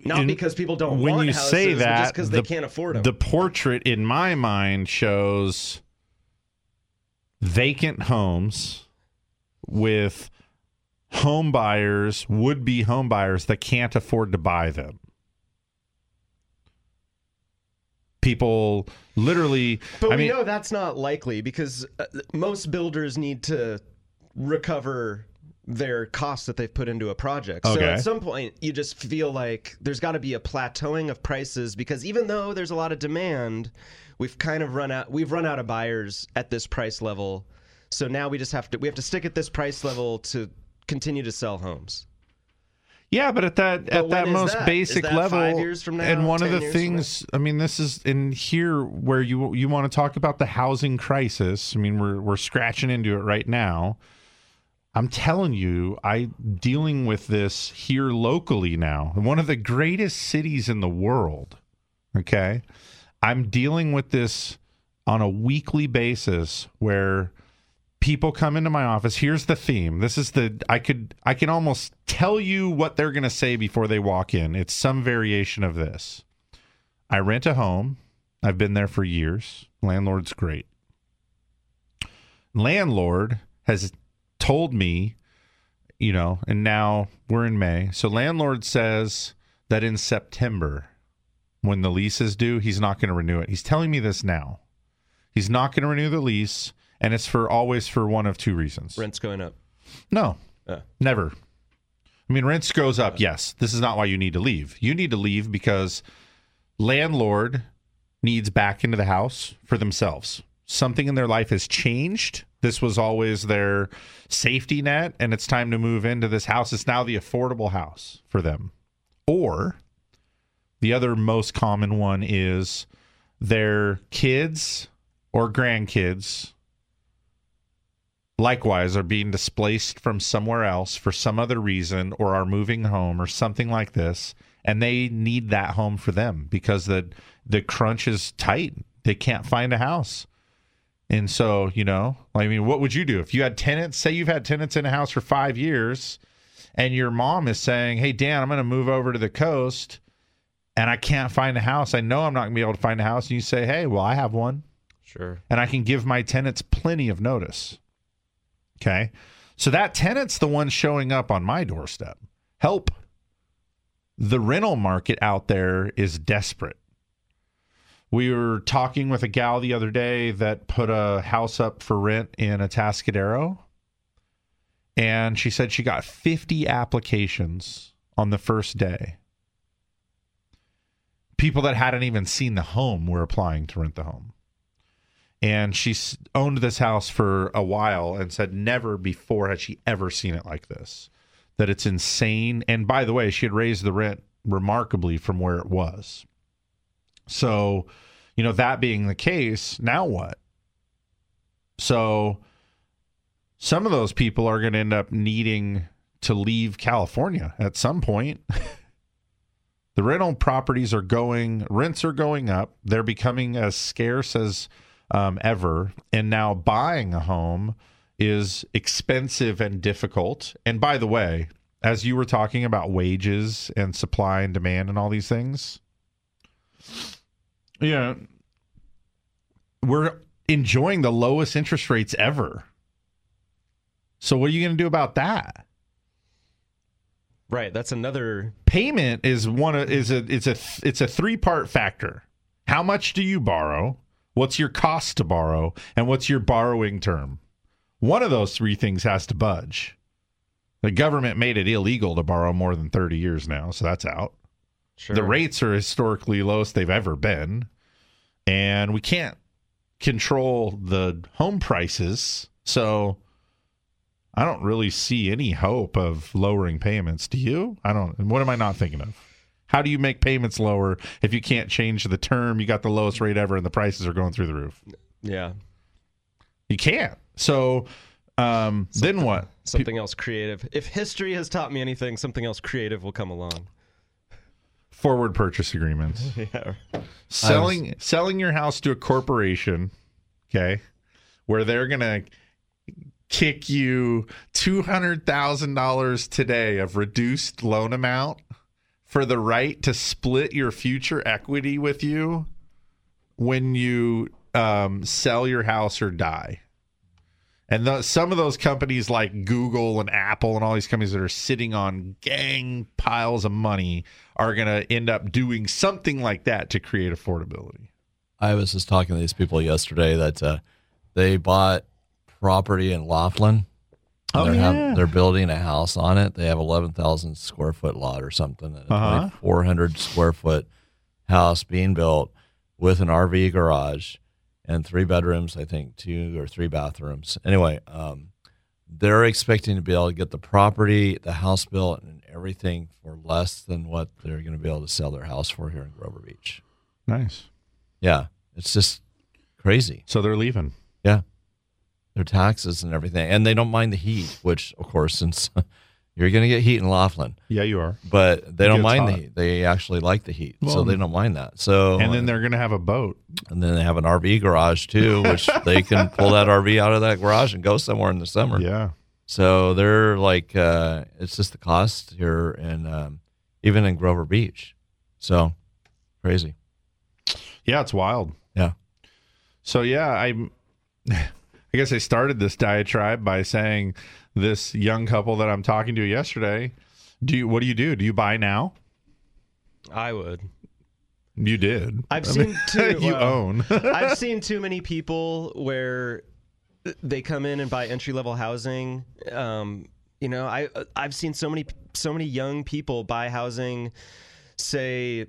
Not in- because people don't when want you say houses, but that, just 'cause they the- can't afford 'em. The portrait in my mind shows vacant homes with home buyers, would be home buyers that can't afford to buy them. People literally. But I we mean, know that's not likely because uh, most builders need to recover their costs that they've put into a project. So at some point, you just feel like there's got to be a plateauing of prices because even though there's a lot of demand, we've kind of run out. We've run out of buyers at this price level. So now we just have to we have to stick at this price level to continue to sell homes. Yeah, but at that But at that most that? Basic that level, five years from now, and one of the things, I mean, this is in here where you you want to talk about the housing crisis. I mean, we're we're scratching into it right now. I'm telling you, I dealing with this here locally now. One of the greatest cities in the world. Okay, I'm dealing with this on a weekly basis where people come into my office. Here's the theme. This is the i could i can almost tell you what they're going to say before they walk in. It's some variation of this. I rent a home. I've been there for years. Landlord's great. Landlord has told me you know and now we're in may so landlord says that in september when the lease is due he's not going to renew it he's telling me this now he's not going to renew the lease and it's for always for one of two reasons. Rent's going up. No, Uh. never. I mean, rents goes up. Yes, this is not why you need to leave. You need to leave because landlord needs back into the house for themselves. Something in their life has changed. This was always their safety net, and it's time to move into this house. It's now the affordable house for them. Or the other most common one is their kids or grandkids likewise are being displaced from somewhere else for some other reason or are moving home or something like this and they need that home for them because the the crunch is tight they can't find a house and so you know i mean what would you do if you had tenants say you've had tenants in a house for 5 years and your mom is saying hey dan i'm going to move over to the coast and i can't find a house i know i'm not going to be able to find a house and you say hey well i have one Sure. and I can give my tenants plenty of notice. Okay. So that tenant's the one showing up on my doorstep. Help. The rental market out there is desperate. We were talking with a gal the other day that put a house up for rent in Atascadero. And she said she got 50 applications on the first day. People that hadn't even seen the home were applying to rent the home and she's owned this house for a while and said never before had she ever seen it like this that it's insane and by the way she had raised the rent remarkably from where it was so you know that being the case now what so some of those people are going to end up needing to leave california at some point (laughs) the rental properties are going rents are going up they're becoming as scarce as um, ever. And now buying a home is expensive and difficult. And by the way, as you were talking about wages and supply and demand and all these things, yeah, we're enjoying the lowest interest rates ever. So what are you going to do about that? Right. That's another Payment is one is a it's a it's a three part factor. How much do you borrow? What's your cost to borrow? And what's your borrowing term? One of those three things has to budge. The government made it illegal to borrow more than 30 years now, so that's out. Sure. The rates are historically lowest they've ever been. And we can't control the home prices. So I don't really see any hope of lowering payments. Do you? I don't. What am I not thinking of? How do you make payments lower if you can't change the term? You got the lowest rate ever and the prices are going through the roof. Yeah. You can't. So um, then what? Something else creative. If history has taught me anything, something else creative will come along. Forward purchase agreements. (laughs) yeah. selling selling your house to a corporation, okay, where they're gonna kick you two hundred thousand dollars today of reduced loan amount for the right to split your future equity with you when you um, sell your house or die. And the, some of those companies like Google and Apple and all these companies that are sitting on gang piles of money are going to end up doing something like that to create affordability. I was just talking to these people yesterday that uh, they bought property in Laughlin. Oh, they're, yeah. they're building a house on it. They have eleven thousand square foot lot or something, and Uh-huh. a four hundred square foot house being built with an RV garage and three bedrooms. I think two or three bathrooms. Anyway, um, they're expecting to be able to get the property, the house built, and everything for less than what they're going to be able to sell their house for here in Grover Beach. Nice. Yeah, it's just crazy. So they're leaving. Yeah, their taxes and everything, and they don't mind the heat. Which, of course, since (laughs) you're going to get heat in Laughlin, Yeah, you are. but they don't mind the heat. They actually like the heat, so they don't mind that. So, And then they're going to have a boat. and then they have an RV garage too, which they can pull that RV out of that garage and go somewhere in the summer. (laughs) Yeah. So they're like, uh, it's just the cost here, and um, even in Grover Beach, so crazy. Yeah, it's wild. Yeah. So yeah, I (laughs) I guess I started this diatribe by saying this young couple that I'm talking to yesterday, do you what do you do? Do you buy now? I would. You did. I've I seen mean, (laughs) too. you uh, own. (laughs) I've seen too many people where they come in and buy entry level housing. Um, you know, I I've seen so many so many young people buy housing. Say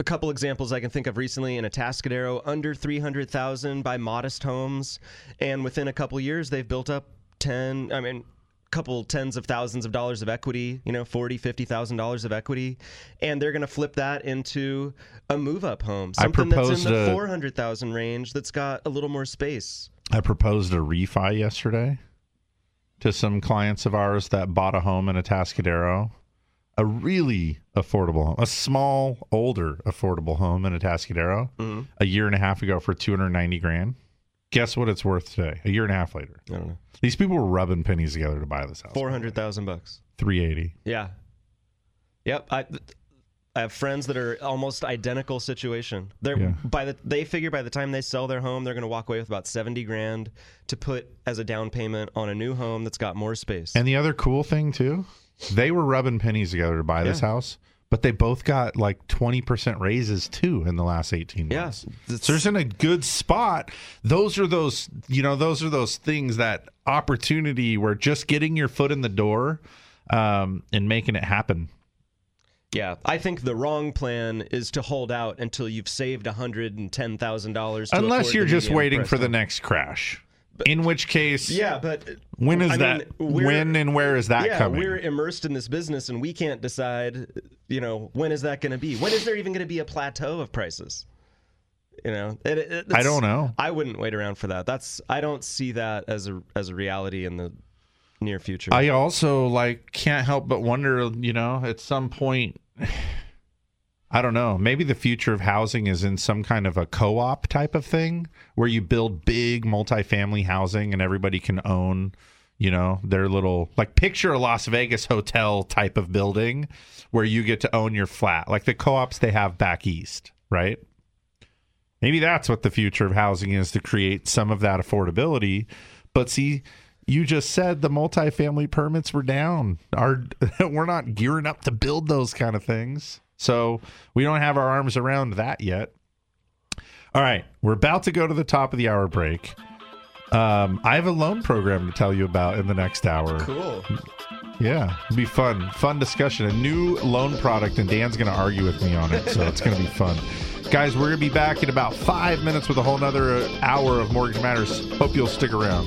a couple examples I can think of recently in Atascadero under three hundred thousand by modest homes, and within a couple years they've built up ten. I mean. couple tens of thousands of dollars of equity you know 40 50 thousand dollars of equity and they're going to flip that into a move up home something that's in the a- 400,000 range that's got a little more space I proposed a refi yesterday to some clients of ours that bought a home in Atascadero, a really affordable home, a small, older, affordable home in Atascadero, Mhm. a year and a half ago for 290 grand. Guess what it's worth today? A year and a half later. I don't know. These people were rubbing pennies together to buy this house. 400,000 bucks 380. yeah yep i I have friends that are almost identical situation. They're Yeah. by the they figure by the time they sell their home, they're going to walk away with about seventy grand to put as a down payment on a new home that's got more space. And the other cool thing too, they were rubbing pennies together to buy this house, but they both got like 20% raises too in the last 18 Yeah, months. so they're in a good spot. Those are those, you know, those are those things that opportunity where just getting your foot in the door um, and making it happen. Yeah, I think the wrong plan is to hold out until you've saved hundred and ten thousand dollars. Unless you're just waiting for the next crash. In which case, Yeah, but when is I that? mean, when and where is that yeah, coming? we're immersed in this business, and we can't decide. You know, when is that going to be? When is there even going to be a plateau of prices? You know, it, it, I don't know. I wouldn't wait around for that. That's I don't see that as a as a reality in the near future. I also like can't help but wonder, you know, at some point I don't know, maybe the future of housing is in some kind of a co-op type of thing where you build big multifamily housing and everybody can own, you know, their little like picture a Las Vegas hotel type of building where you get to own your flat, like the co-ops they have back east, right? Maybe that's what the future of housing is to create some of that affordability. But see, you just said the multifamily permits were down. Our (laughs) we're not gearing up to build those kind of things. So we don't have our arms around that yet. All right, we're about to go to the top of the hour break. Um, I have a loan program to tell you about in the next hour. cool. Yeah, it'll be fun. Fun discussion. A new loan product, and Dan's going to argue with me on it, so it's going to be fun. Guys, we're going to be back in about five minutes with a whole nother uh, hour of Mortgage Matters. Hope you'll stick around.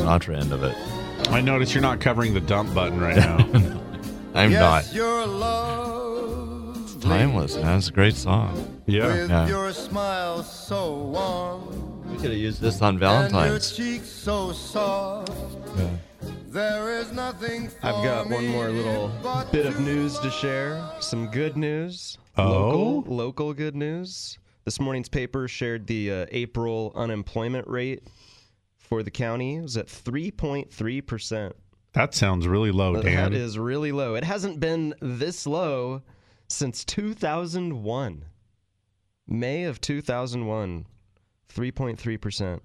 Sinatra end of it. I notice you're not covering the dump button right now. (laughs) I'm yes, not. your love Timeless, man. It's a great song. Yeah. with Yeah. your smile so warm We could have used this on and your Valentine's. cheeks so soft. There is nothing for I've got one more little bit of news to share. Some good news. Oh? Local, local good news. This morning's paper shared the uh, April unemployment rate for the county. It was at 3.3%. that sounds really low, That Dan. is really low. It hasn't been this low since 2001. May of 2001, 3.3%.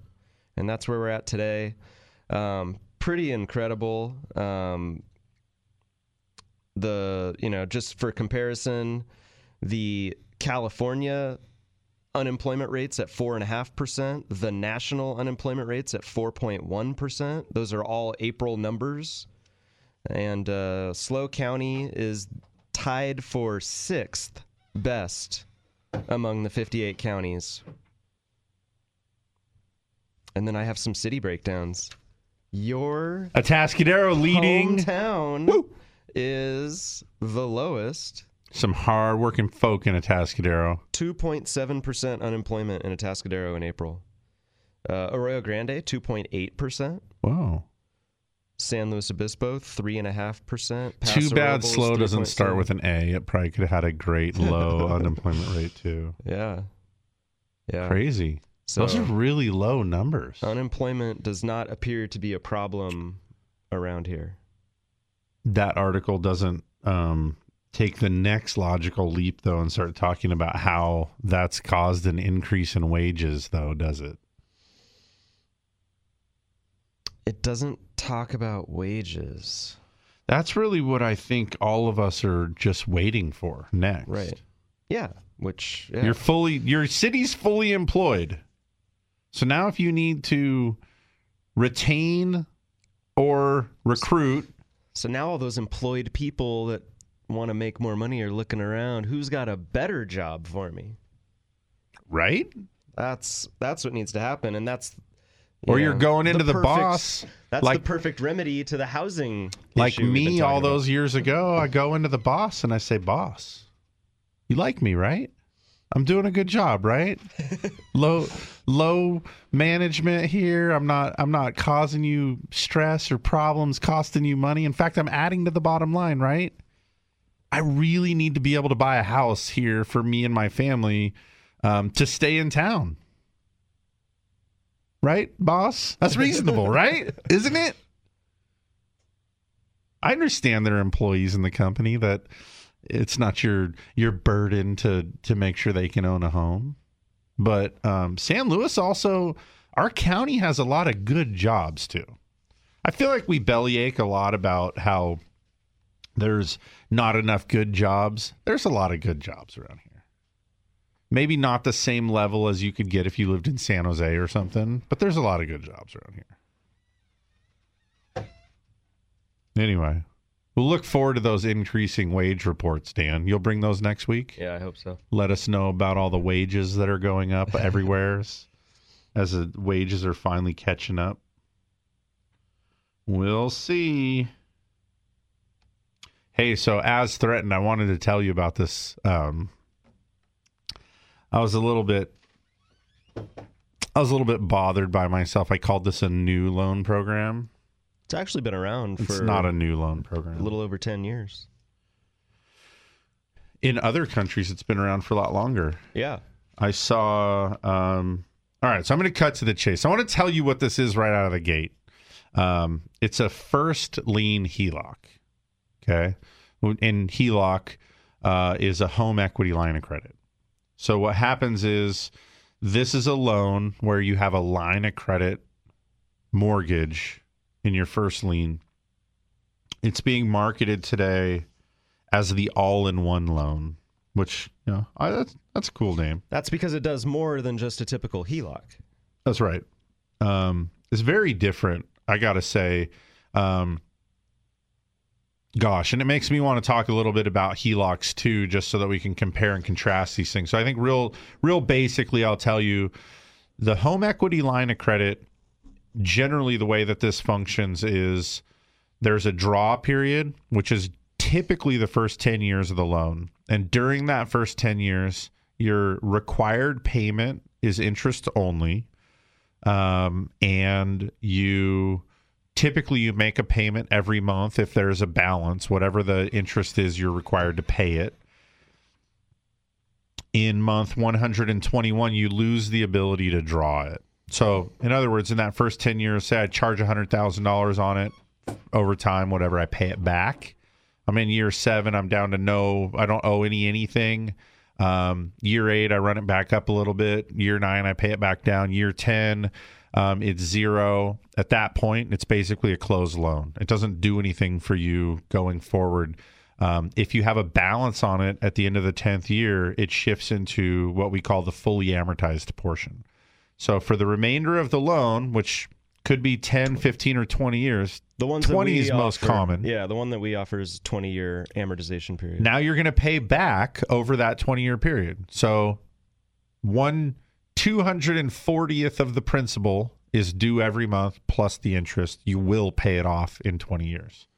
And that's where we're at today. Um, pretty incredible. Um, the, you know, just for comparison, the California unemployment rates at 4.5%, the national unemployment rates at 4.1%. Those are all April numbers. And uh, SLO County is tied for sixth best among the 58 counties. And then I have some city breakdowns. Your Atascadero leading. town is the lowest. Some hard-working folk in Atascadero. 2.7% unemployment in Atascadero in April. Uh, Arroyo Grande, 2.8%. Whoa. San Luis Obispo, 3.5%. Too bad Robles, slow doesn't start with an A. It probably could have had a great (laughs) low unemployment rate too. Yeah. Yeah. Crazy. So Those are really low numbers. unemployment does not appear to be a problem around here. that article doesn't um, take the next logical leap though and start talking about how that's caused an increase in wages though does it It doesn't talk about wages. that's really what i think all of us are just waiting for next Right. Yeah. Which yeah. you're fully your city's fully employed so now if you need to retain or recruit So now all those employed people that want to make more money are looking around. Who's got a better job for me? right That's that's what needs to happen, and that's you or you're going into the, perfect- boss That's like the perfect remedy to the housing. like me all about. those years ago i go into the boss and i say boss you like me right i'm doing a good job right (laughs) low low management here i'm not i'm not causing you stress or problems costing you money in fact i'm adding to the bottom line right i really need to be able to buy a house here for me and my family um, to stay in town right boss that's (laughs) reasonable right isn't it I understand there are employees in the company that it's not your your burden to to make sure they can own a home. But um, San Luis also, our county has a lot of good jobs too. I feel like we bellyache a lot about how there's not enough good jobs. There's a lot of good jobs around here. Maybe not the same level as you could get if you lived in San Jose or something, but there's a lot of good jobs around here. Anyway, we'll look forward to those increasing wage reports, Dan. You'll bring those next week? Yeah, I hope so. Let us know about all the wages that are going up (laughs) everywhere as the wages are finally catching up. We'll see. Hey, so as threatened, I wanted to tell you about this. Um, I was a little bit, I was a little bit bothered by myself. I called this a new loan program. It's actually been around It's for not a new loan program. a little over 10 years. In other countries, it's been around for a lot longer. Yeah. I saw. Um, all right, so I'm going to cut to the chase. I want to tell you what this is right out of the gate. Um, it's a first lien HELOC. Okay, and HELOC uh, is a home equity line of credit. So what happens is this is a loan where you have a line of credit mortgage in your first lien. It's being marketed today as the all-in-one loan, which you know I, that's that's a cool name. That's because it does more than just a typical HELOC. That's right. Um, it's very different. I gotta say, um, gosh, and it makes me want to talk a little bit about HELOCs too, just so that we can compare and contrast these things. So I think real, real basically, I'll tell you, the home equity line of credit. Generally, the way that this functions is there's a draw period, which is typically the first 10 years of the loan. And during that first 10 years, your required payment is interest only. Um, and you typically you make a payment every month if there's a balance, whatever the interest is, you're required to pay it. In month 121, you lose the ability to draw it. So, in other words, in that first 10 years, say I charge $100,000 on it over time, whatever, I pay it back. I'm in year seven, I'm down to no, I don't owe any anything. Um, year eight, I run it back up a little bit. Year nine, I pay it back down. Year 10, um, it's zero. At that point, it's basically a closed loan. It doesn't do anything for you going forward. Um, if you have a balance on it at the end of the 10th year, it shifts into what we call the fully amortized portion. So for the remainder of the loan, which could be 10, 15, or 20 years, The ones 20 that we is most common. Yeah, the one that we offer is 20 year amortization period. Now you're going to pay back over that 20 year period. So one 240th of the principal is due every month plus the interest. You will pay it off in 20 years.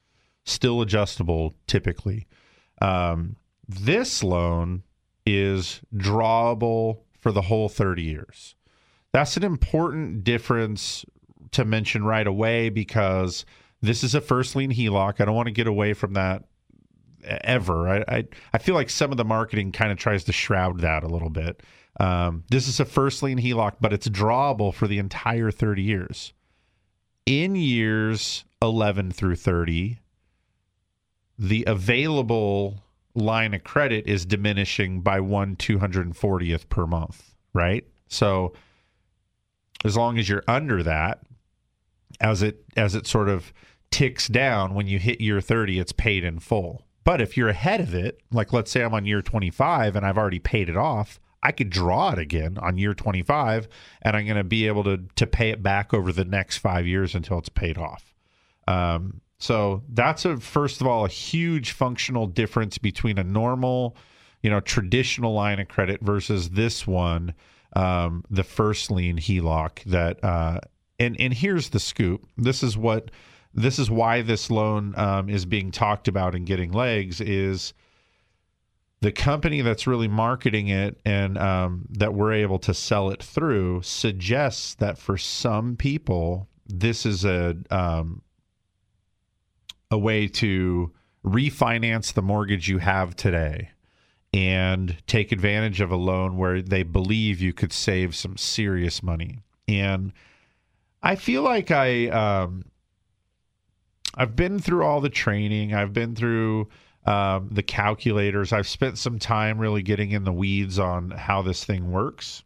Still adjustable typically. Um, this loan is drawable for the whole 30 years. That's an important difference to mention right away because this is a first lien HELOC. I don't want to get away from that ever. I, I I feel like some of the marketing kind of tries to shroud that a little bit. Um, this is a first lien HELOC, but it's drawable for the entire 30 years. In years 11 through 30, the available line of credit is diminishing by one 240th per month, right? So as long as you're under that, as it as it sort of ticks down when you hit year 30 it's paid in full but if you're ahead of it like let's say i'm on year 25 and i've already paid it off i could draw it again on year 25 and i'm going to be able to to pay it back over the next five years until it's paid off um, so that's a first of all a huge functional difference between a normal you know traditional line of credit versus this one um, the first lien HELOC that uh, and and here's the scoop. This is what this is why this loan um, is being talked about and getting legs is the company that's really marketing it and um, that we're able to sell it through suggests that for some people this is a um, a way to refinance the mortgage you have today and take advantage of a loan where they believe you could save some serious money. And I feel like I um, I've been through all the training. I've been through um, the calculators. I've spent some time really getting in the weeds on how this thing works,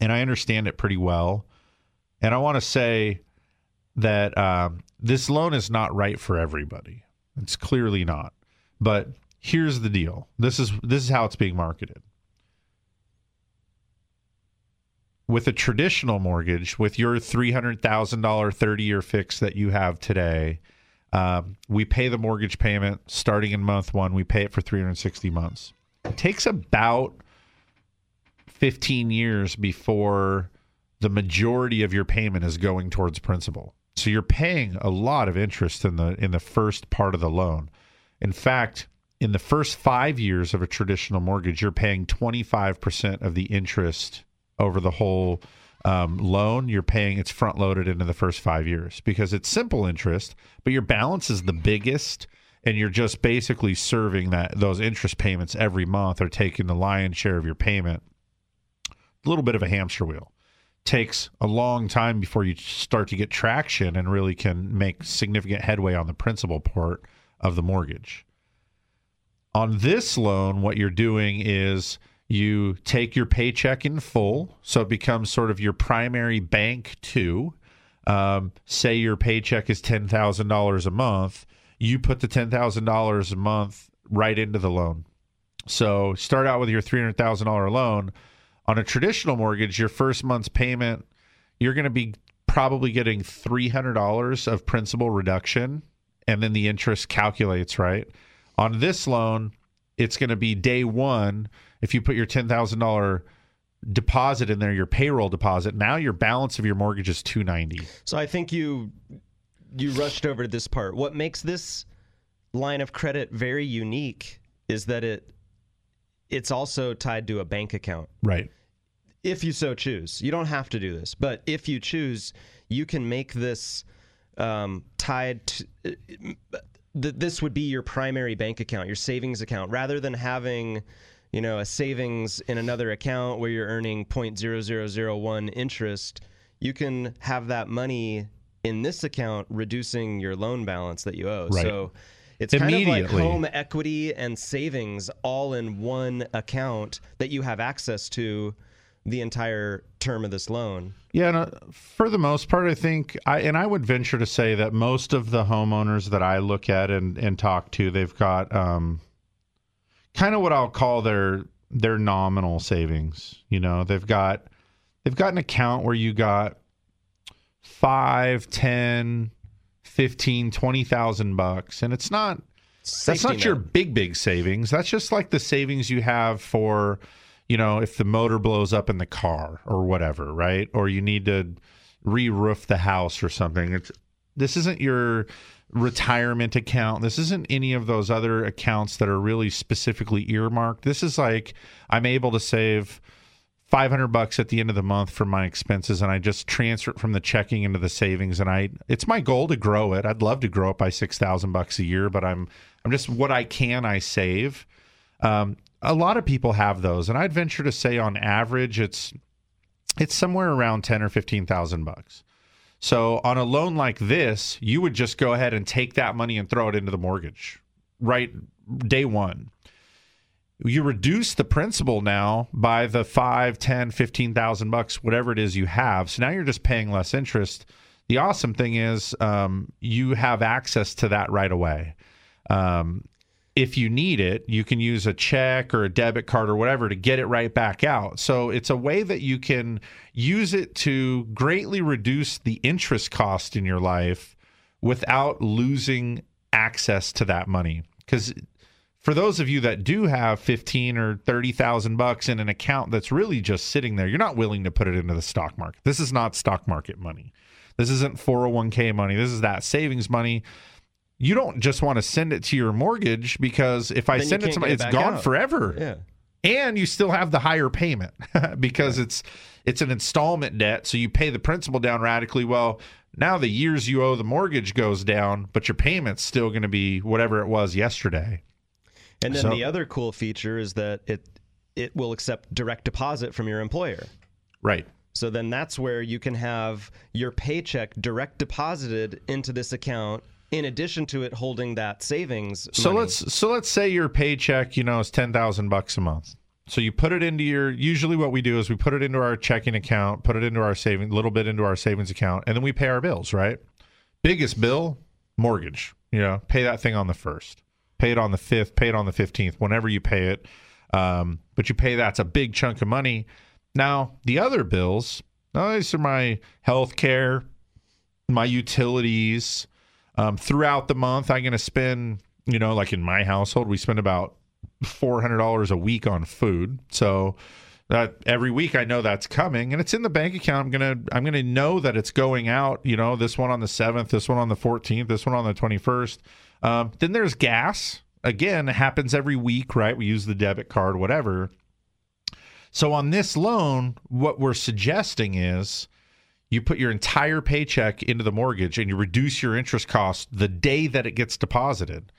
and I understand it pretty well. And I want to say that um, this loan is not right for everybody. It's clearly not. But here's the deal. This is this is how it's being marketed. With a traditional mortgage, with your three hundred thousand dollar thirty year fix that you have today, um, we pay the mortgage payment starting in month one. We pay it for three hundred sixty months. It takes about fifteen years before the majority of your payment is going towards principal. So you're paying a lot of interest in the in the first part of the loan. In fact, in the first 5 years of a traditional mortgage, you're paying 25% of the interest over the whole um, loan. You're paying it's front loaded into the first 5 years because it's simple interest, but your balance is the biggest and you're just basically serving that those interest payments every month are taking the lion's share of your payment. A little bit of a hamster wheel takes a long time before you start to get traction and really can make significant headway on the principal part of the mortgage. On this loan, what you're doing is you take your paycheck in full, so it becomes sort of your primary bank too. Um, say your paycheck is ten thousand dollars a month, you put the ten thousand dollars a month right into the loan. So start out with your three hundred thousand dollar loan. On a traditional mortgage, your first month's payment, you're going to be probably getting $300 of principal reduction and then the interest calculates, right? On this loan, it's going to be day one. If you put your $10,000 deposit in there, your payroll deposit, now your balance of your mortgage is 290. So I think you you rushed over to this part. What makes this line of credit very unique is that it it's also tied to a bank account. Right. If you so choose. You don't have to do this, but if you choose, you can make this um, tied to th- this would be your primary bank account, your savings account, rather than having, you know, a savings in another account where you're earning 0.0001 interest. You can have that money in this account, reducing your loan balance that you owe. Right. So it's kind of like home equity and savings all in one account that you have access to the entire term of this loan. Yeah, and, uh, for the most part, I think I and I would venture to say that most of the homeowners that I look at and, and talk to, they've got um, kind of what I'll call their their nominal savings. You know, they've got they've got an account where you got five, ten, fifteen, twenty thousand bucks, and it's not that's Safety not your big big savings. That's just like the savings you have for, you know, if the motor blows up in the car or whatever, right? Or you need to re-roof the house or something. It's this isn't your retirement account. This isn't any of those other accounts that are really specifically earmarked. This is like I'm able to save 500 bucks at the end of the month for my expenses and I just transfer it from the checking into the savings and I it's my goal to grow it. I'd love to grow it by 6,000 bucks a year, but I'm I'm just what I can I save. Um, a lot of people have those and I'd venture to say on average it's it's somewhere around 10 or 15,000 bucks. So on a loan like this, you would just go ahead and take that money and throw it into the mortgage right day 1 you reduce the principal now by the five, ten, fifteen thousand bucks, whatever it is you have. So now you're just paying less interest. The awesome thing is um, you have access to that right away. Um, if you need it, you can use a check or a debit card or whatever to get it right back out. So it's a way that you can use it to greatly reduce the interest cost in your life without losing access to that money. Because for those of you that do have 15 or 30,000 bucks in an account that's really just sitting there, you're not willing to put it into the stock market. This is not stock market money. This isn't 401k money. This is that savings money. You don't just want to send it to your mortgage because if I Then send it to my, get it's gone out. forever. Yeah. And you still have the higher payment (laughs) because it's it's an installment debt, so you pay the principal down radically. Well, now the years you owe the mortgage goes down, but your payment's still going to be whatever it was yesterday. And then So- the other cool feature is that it it will accept direct deposit from your employer. Right. So then that's where you can have your paycheck direct deposited into this account in addition to it holding that savings. So money. let's so let's say your paycheck, you know, is ten thousand bucks a month. So you put it into your. Usually, what we do is we put it into our checking account, put it into our saving, a little bit into our savings account, and then we pay our bills. Right. Biggest bill, mortgage. You know, pay that thing on the first, pay it on the fifth, pay it on the fifteenth, whenever you pay it. Um, but you pay that's a big chunk of money. Now the other bills, oh, these are my health care, my utilities. Um, throughout the month, I'm going to spend, you know, like in my household, we spend about four hundred dollars a week on food. So that every week I know that's coming, and it's in the bank account. I'm gonna I'm gonna know that it's going out. You know, this one on the seventh, this one on the fourteenth, this one on the twenty first. Um, then there's gas. Again, it happens every week, right? We use the debit card, whatever. So on this loan, what we're suggesting is you put your entire paycheck into the mortgage and you reduce your interest cost the day that it gets deposited.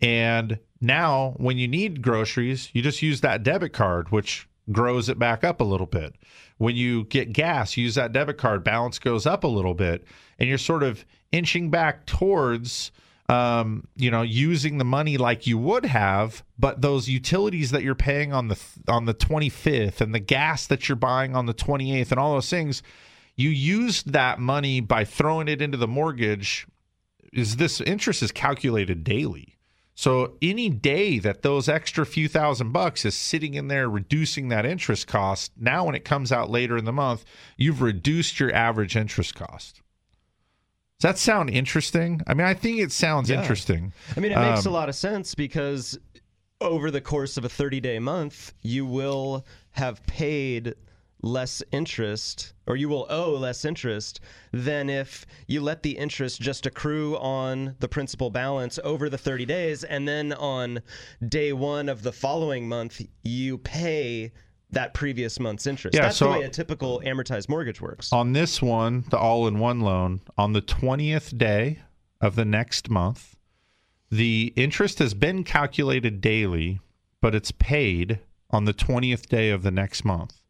And now when you need groceries, you just use that debit card, which grows it back up a little bit. When you get gas, you use that debit card, balance goes up a little bit, and you're sort of inching back towards um, you know, using the money like you would have, but those utilities that you're paying on the on the 25th and the gas that you're buying on the 28th and all those things, you used that money by throwing it into the mortgage. Is this interest is calculated daily? So any day that those extra few thousand bucks is sitting in there reducing that interest cost, now when it comes out later in the month, you've reduced your average interest cost. Does that sound interesting? I mean, I think it sounds Yeah. interesting. I mean, it makes a Um, lot of sense because over the course of a 30 day month, you will have paid less interest or you will owe less interest than if you let the interest just accrue on the principal balance over the 30 days and then on day one of the following month you pay that previous month's interest. Yeah, That's so- the way a typical amortized mortgage works. On this one, the all in one loan, on the 20th day of the next month, the interest has been calculated daily, but it's paid on the 20th day of the next month.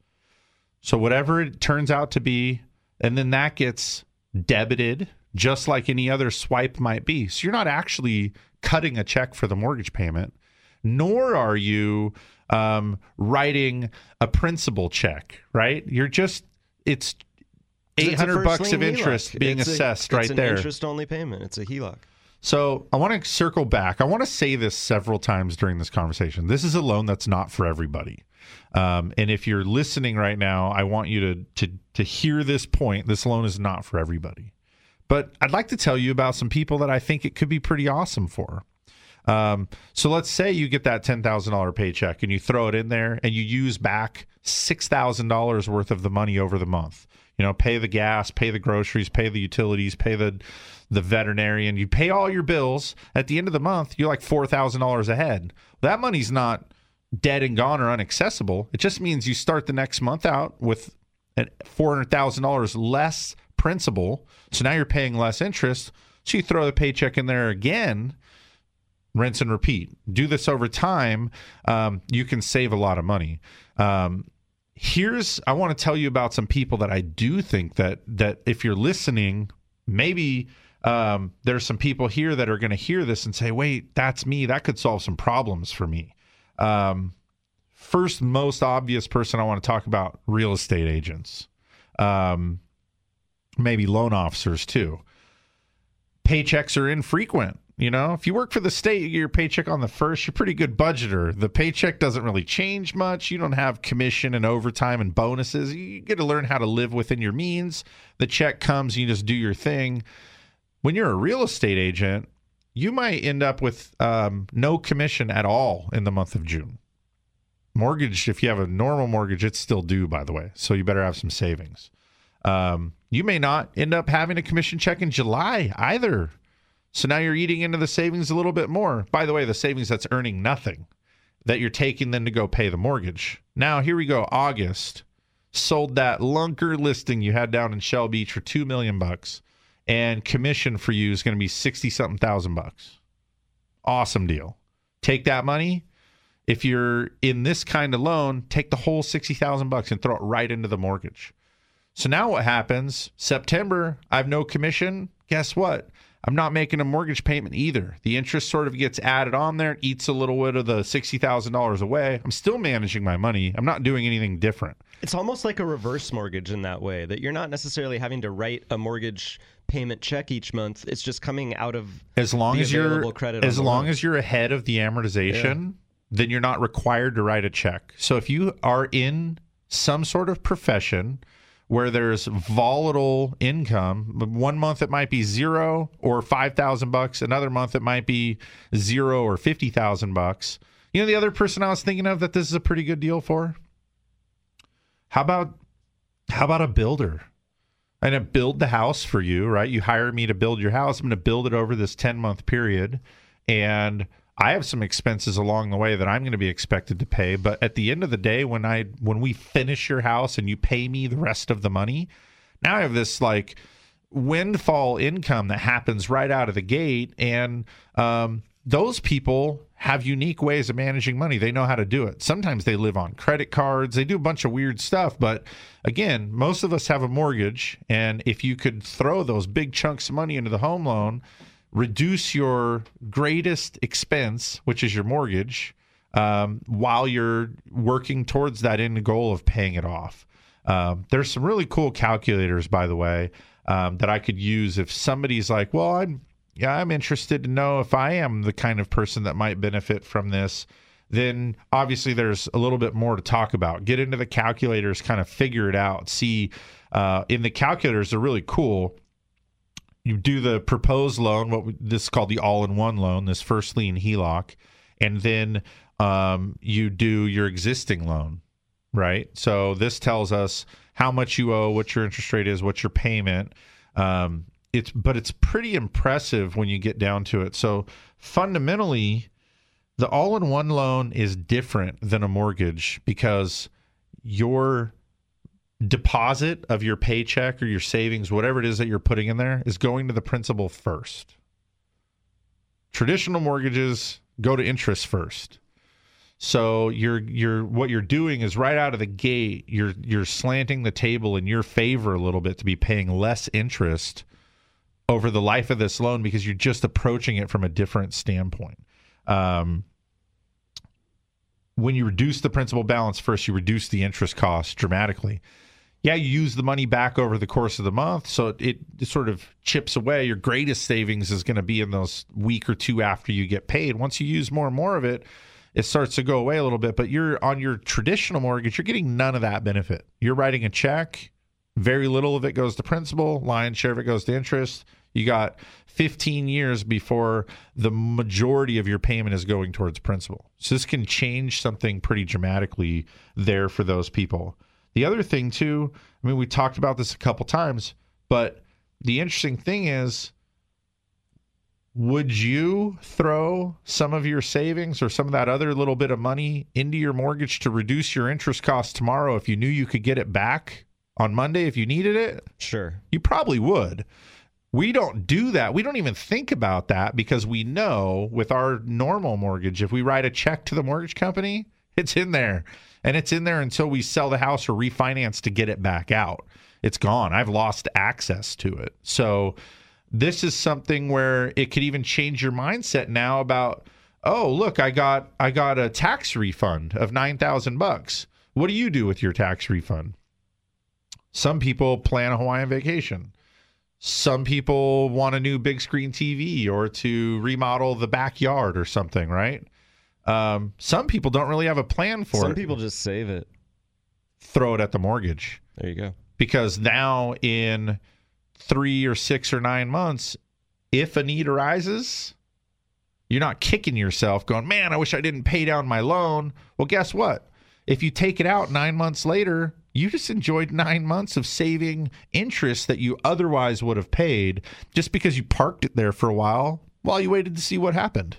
So whatever it turns out to be, and then that gets debited just like any other swipe might be. So you're not actually cutting a check for the mortgage payment, nor are you um, writing a principal check, right? You're just, it's 800 bucks of interest being assessed right it's an there. interest only payment. It's a HELOC. So I want to circle back. I want to say this several times during this conversation. This is a loan that's not for everybody. Um, and if you're listening right now, I want you to to to hear this point. This loan is not for everybody. But I'd like to tell you about some people that I think it could be pretty awesome for. Um, so let's say you get that ten thousand dollar paycheck and you throw it in there and you use back six thousand dollars worth of the money over the month. You know, pay the gas, pay the groceries, pay the utilities, pay the the veterinarian. You pay all your bills. At the end of the month, you're like four thousand dollars ahead. That money's not dead and gone or inaccessible. It just means you start the next month out with four hundred thousand dollars less principal. So now you're paying less interest. So you throw the paycheck in there again rinse and repeat. Do this over time. Um, you can save a lot of money. Um, here's I want to tell you about some people that I do think that that if you're listening, maybe um, there's some people here that are going to hear this and say, "Wait, that's me. That could solve some problems for me." Um, first, most obvious person I want to talk about: real estate agents, um, maybe loan officers too paychecks are infrequent. You know, if you work for the state, you get your paycheck on the first, you're pretty good budgeter. The paycheck doesn't really change much. You don't have commission and overtime and bonuses. You get to learn how to live within your means. The check comes, you just do your thing. When you're a real estate agent, you might end up with um, no commission at all in the month of June. Mortgage, if you have a normal mortgage, it's still due, by the way. So you better have some savings. Um, you may not end up having a commission check in July either. So now you're eating into the savings a little bit more. By the way, the savings that's earning nothing that you're taking then to go pay the mortgage. Now, here we go. August sold that lunker listing you had down in Shell Beach for 2 million bucks and commission for you is going to be 60 something thousand bucks. Awesome deal. Take that money. If you're in this kind of loan, take the whole 60,000 bucks and throw it right into the mortgage. So now what happens? September, I have no commission. Guess what? I'm not making a mortgage payment either. The interest sort of gets added on there, eats a little bit of the $60,000 away. I'm still managing my money. I'm not doing anything different. It's almost like a reverse mortgage in that way that you're not necessarily having to write a mortgage payment check each month. It's just coming out of As long the as you're credit. as long loan. as you're ahead of the amortization, then you're not required to write a check. So if you are in some sort of profession where there's volatile income, one month it might be zero or five thousand bucks, another month it might be zero or fifty thousand bucks. You know the other person I was thinking of that this is a pretty good deal for? How about how about a builder? I'm going to build the house for you, right? You hire me to build your house. I'm going to build it over this 10 month period. And I have some expenses along the way that I'm going to be expected to pay. But at the end of the day, when I when we finish your house and you pay me the rest of the money, now I have this like windfall income that happens right out of the gate. And um, those people have unique ways of managing money. They know how to do it. Sometimes they live on credit cards, they do a bunch of weird stuff. But again, most of us have a mortgage. And if you could throw those big chunks of money into the home loan, reduce your greatest expense, which is your mortgage, um, while you're working towards that end goal of paying it off. Um, there's some really cool calculators, by the way, um, that I could use if somebody's like, well, I'm yeah, I'm interested to know if I am the kind of person that might benefit from this. Then obviously there's a little bit more to talk about. Get into the calculators, kind of figure it out. See, uh, in the calculators, they're really cool. you do the proposed loan, what this is called the all-in-one loan, this first lien HELOC, and then um, you do your existing loan, right? So this tells us how much you owe, what your interest rate is, what your payment. Um, it's but it's pretty impressive when you get down to it. So fundamentally, the all-in-one loan is different than a mortgage because your deposit of your paycheck or your savings, whatever it is that you're putting in there, is going to the principal first. Traditional mortgages go to interest first. So you're you're what you're doing is right out of the gate, you're you're slanting the table in your favor a little bit to be paying less interest over the life of this loan because you're just approaching it from a different standpoint. Um, when you reduce the principal balance first, you reduce the interest cost dramatically. Yeah, you use the money back over the course of the month, so it, it sort of chips away. Your greatest savings is going to be in those week or two after you get paid. Once you use more and more of it, it starts to go away a little bit. But you're on your traditional mortgage, you're getting none of that benefit. You're writing a check, very little of it goes to principal, lion's share of it goes to interest. You got 15 years before the majority of your payment is going towards principal. So this can change something pretty dramatically there for those people. The other thing too, I mean we talked about this a couple times, but the interesting thing is would you throw some of your savings or some of that other little bit of money into your mortgage to reduce your interest costs tomorrow if you knew you could get it back on Monday if you needed it? Sure. You probably would. We don't do that. We don't even think about that because we know with our normal mortgage, if we write a check to the mortgage company, it's in there. And it's in there until we sell the house or refinance to get it back out. It's gone. I've lost access to it. So this is something where it could even change your mindset now about, oh, look, I got I got a tax refund of 9,000 bucks. What do you do with your tax refund? Some people plan a Hawaiian vacation. Some people want a new big screen TV or to remodel the backyard or something, right? Um, some people don't really have a plan for Some it. Some people just save it. Throw it at the mortgage. There you go. Because now in three or six or nine months, if a need arises, you're not kicking yourself going, man, I wish I didn't pay down my loan. Well, guess what? If you take it out nine months later, you just enjoyed nine months of saving interest that you otherwise would have paid just because you parked it there for a while while you waited to see what happened.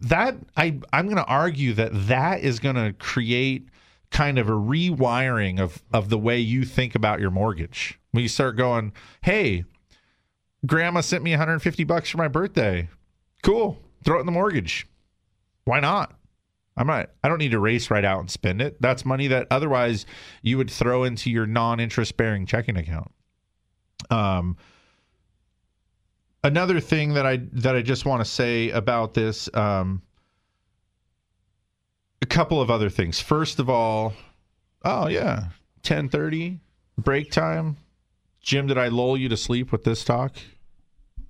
That I I'm going to argue that that is going to create kind of a rewiring of of the way you think about your mortgage. When you start going, "Hey, grandma sent me 150 bucks for my birthday. Cool. Throw it in the mortgage. Why not? I'm not I don't need to race right out and spend it. That's money that otherwise you would throw into your non-interest bearing checking account. Um another thing that I that I just want to say about this um a couple of other things. First of all, oh yeah, 10:30 break time. Jim, did I lull you to sleep with this talk?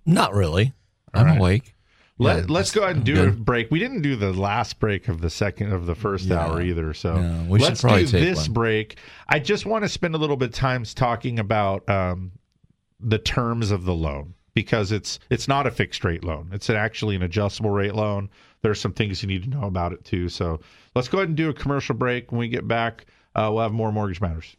Not really. All I'm right. awake. Let, let's go ahead and do good. a break. We didn't do the last break of the second of the first Yeah. hour either. So Yeah, we let's probably do this one. break. I just want to spend a little bit of time talking about um, the terms of the loan because it's it's not a fixed rate loan. It's actually an adjustable rate loan. There's some things you need to know about it too. So let's go ahead and do a commercial break. When we get back, uh, we'll have more mortgage matters.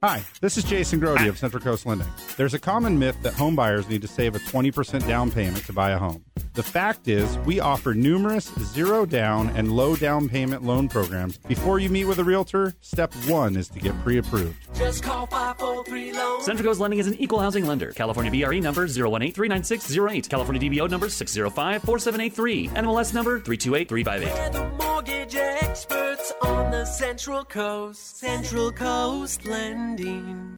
Hi, this is Jason Grody of Central Coast Lending. There's a common myth that home buyers need to save a 20% down payment to buy a home. The fact is, we offer numerous zero down and low down payment loan programs. Before you meet with a realtor, step one is to get pre approved. Just call 543 Loan. Central Coast Lending is an equal housing lender. California BRE number 018-39608. California DBO number 605-4783. NMLS number 328358. We're the mortgage experts on the Central Coast. Central Coast Lending.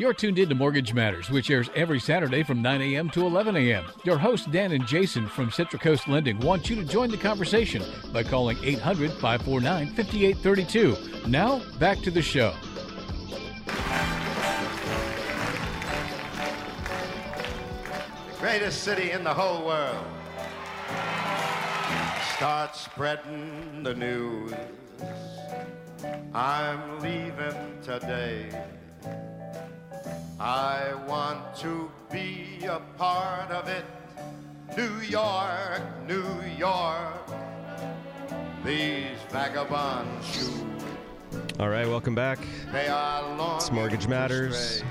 You're tuned in to Mortgage Matters, which airs every Saturday from 9 a.m. to 11 a.m. Your hosts, Dan and Jason from Central Coast Lending, want you to join the conversation by calling 800 549 5832. Now, back to the show. The greatest city in the whole world. Start spreading the news. I'm leaving today. I want to be a part of it. New York, New York. These vagabond shoes. All right, welcome back. They are long. It's Mortgage Matters.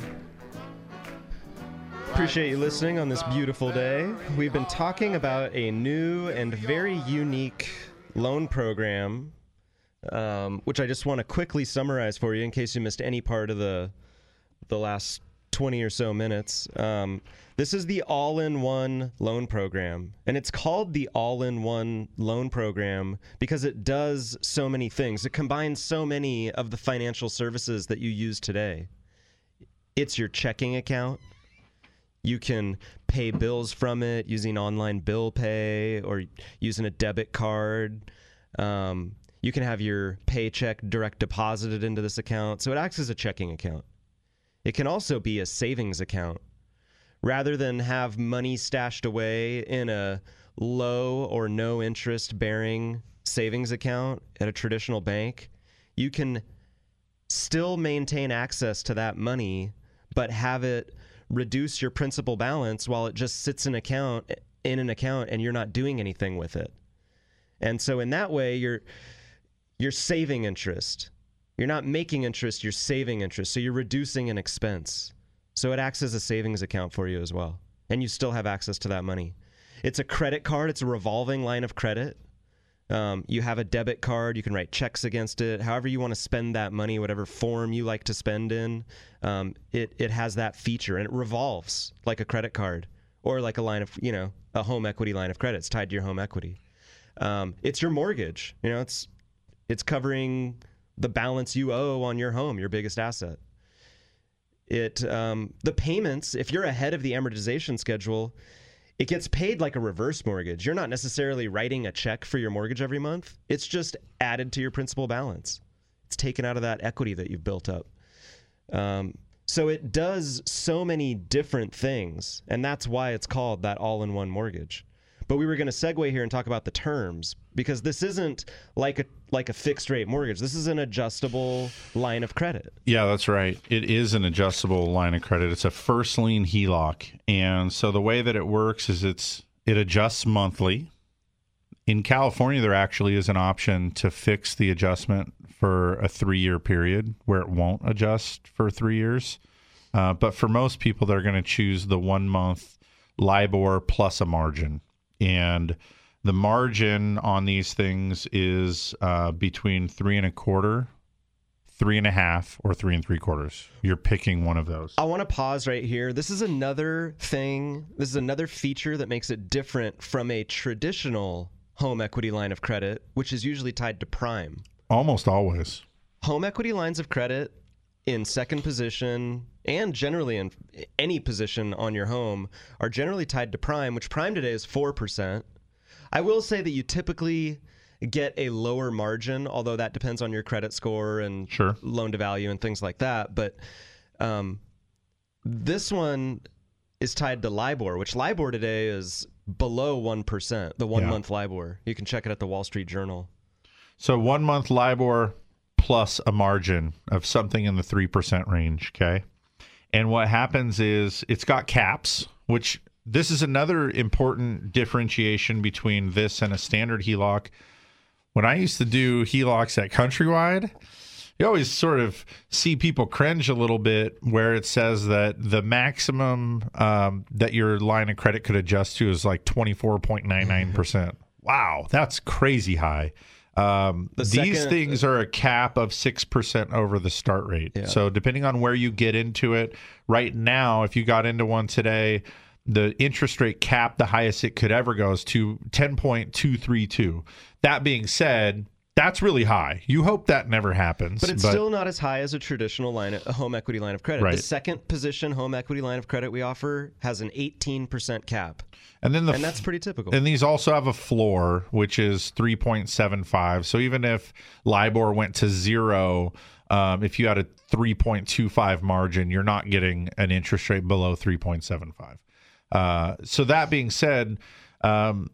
Appreciate you listening on this beautiful day. We've been talking about a new and very unique loan program, um, which I just want to quickly summarize for you in case you missed any part of the the last 20 or so minutes. Um, this is the all in one loan program. And it's called the all in one loan program because it does so many things. It combines so many of the financial services that you use today. It's your checking account. You can pay bills from it using online bill pay or using a debit card. Um, you can have your paycheck direct deposited into this account. So it acts as a checking account. It can also be a savings account. Rather than have money stashed away in a low or no interest bearing savings account at a traditional bank, you can still maintain access to that money, but have it reduce your principal balance while it just sits in account in an account and you're not doing anything with it. And so in that way you're you're saving interest. You're not making interest, you're saving interest. So you're reducing an expense. So it acts as a savings account for you as well. And you still have access to that money. It's a credit card, it's a revolving line of credit. Um, you have a debit card, you can write checks against it. However, you want to spend that money, whatever form you like to spend in, um, it, it has that feature and it revolves like a credit card or like a line of, you know, a home equity line of credit. It's tied to your home equity. Um, it's your mortgage. You know, it's it's covering the balance you owe on your home, your biggest asset. It um, the payments, if you're ahead of the amortization schedule, it gets paid like a reverse mortgage. You're not necessarily writing a check for your mortgage every month. It's just added to your principal balance. It's taken out of that equity that you've built up. Um, so it does so many different things, and that's why it's called that all-in-one mortgage. But we were going to segue here and talk about the terms because this isn't like a like a fixed rate mortgage. This is an adjustable line of credit. Yeah, that's right. It is an adjustable line of credit. It's a first lien HELOC, and so the way that it works is it's it adjusts monthly. In California, there actually is an option to fix the adjustment for a three-year period where it won't adjust for three years. Uh, but for most people, they're going to choose the one-month LIBOR plus a margin, and the margin on these things is uh, between three and a quarter, three and a half, or three and three quarters. You're picking one of those. I want to pause right here. This is another thing, this is another feature that makes it different from a traditional home equity line of credit, which is usually tied to prime. Almost always. Home equity lines of credit in second position and generally in any position on your home are generally tied to prime, which prime today is 4%. I will say that you typically get a lower margin, although that depends on your credit score and sure. loan to value and things like that. But Um, this one is tied to LIBOR, which LIBOR today is below one percent. The one Yeah. month LIBOR. You can check it at the Wall Street Journal. So one month LIBOR plus a margin of something in the 3% range. Okay. And what happens is it's got caps, which this is another important differentiation between this and a standard HELOC. When I used to do HELOCs at Countrywide, you always sort of see people cringe a little bit where it says that the maximum um, that your line of credit could adjust to is like 24.99%. wow, that's crazy high. Um, The these second- things are a cap of 6% over the start rate. Yeah. So, depending on where you get into it, right now, if you got into one today, the interest rate cap, the highest it could ever go is to 10.232. That being said, that's really high. You hope that never happens. But it's still not as high as a traditional line, a home equity line of credit. Right. The second position home equity line of credit we offer has an 18% cap. And then the and that's pretty typical. And these also have a floor, which is 3.75. So even if LIBOR went to zero, um, if you had a 3.25 margin, you're not getting an interest rate below 3.75. Uh, so that being said, um,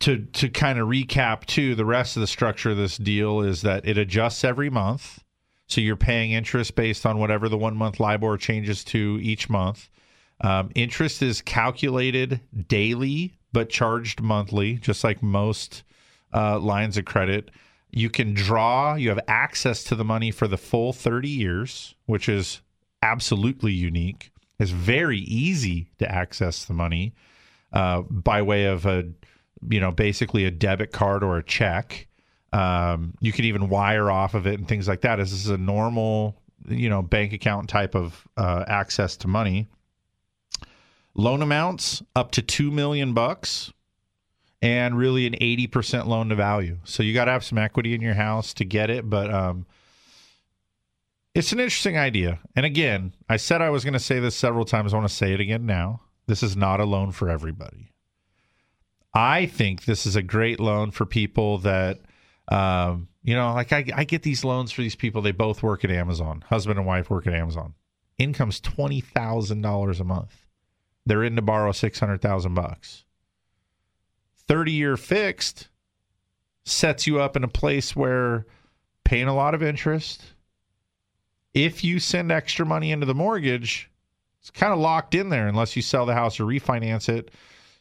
to to kind of recap too, the rest of the structure of this deal is that it adjusts every month. So you're paying interest based on whatever the one month LIBOR changes to each month. Um, interest is calculated daily but charged monthly, just like most uh, lines of credit. You can draw, you have access to the money for the full 30 years, which is absolutely unique. It's very easy to access the money uh, by way of a, you know, basically a debit card or a check. Um, you can even wire off of it and things like that. This is a normal, you know, bank account type of uh, access to money. Loan amounts up to two million bucks, and really an eighty percent loan to value. So you got to have some equity in your house to get it, but um, it's an interesting idea. And again, I said I was going to say this several times. I want to say it again now. This is not a loan for everybody. I think this is a great loan for people that, um, you know, like I, I get these loans for these people. They both work at Amazon. Husband and wife work at Amazon. Income's twenty thousand dollars a month. They're in to borrow six hundred thousand bucks. Thirty year fixed sets you up in a place where paying a lot of interest. If you send extra money into the mortgage, it's kind of locked in there unless you sell the house or refinance it.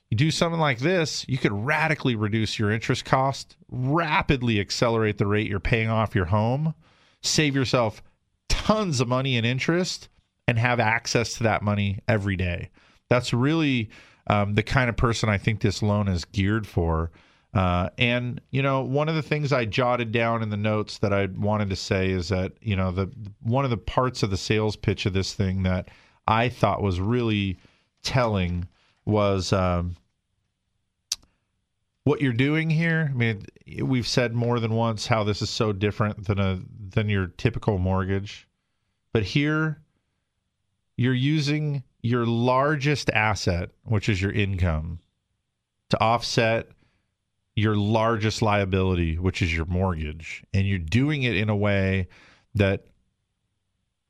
You do something like this, you could radically reduce your interest cost, rapidly accelerate the rate you're paying off your home, save yourself tons of money in interest, and have access to that money every day. That's really um, the kind of person I think this loan is geared for. Uh, and you know, one of the things I jotted down in the notes that I wanted to say is that you know the one of the parts of the sales pitch of this thing that I thought was really telling was um, what you're doing here. I mean, we've said more than once how this is so different than a than your typical mortgage, but here you're using your largest asset, which is your income, to offset your largest liability, which is your mortgage, and you're doing it in a way that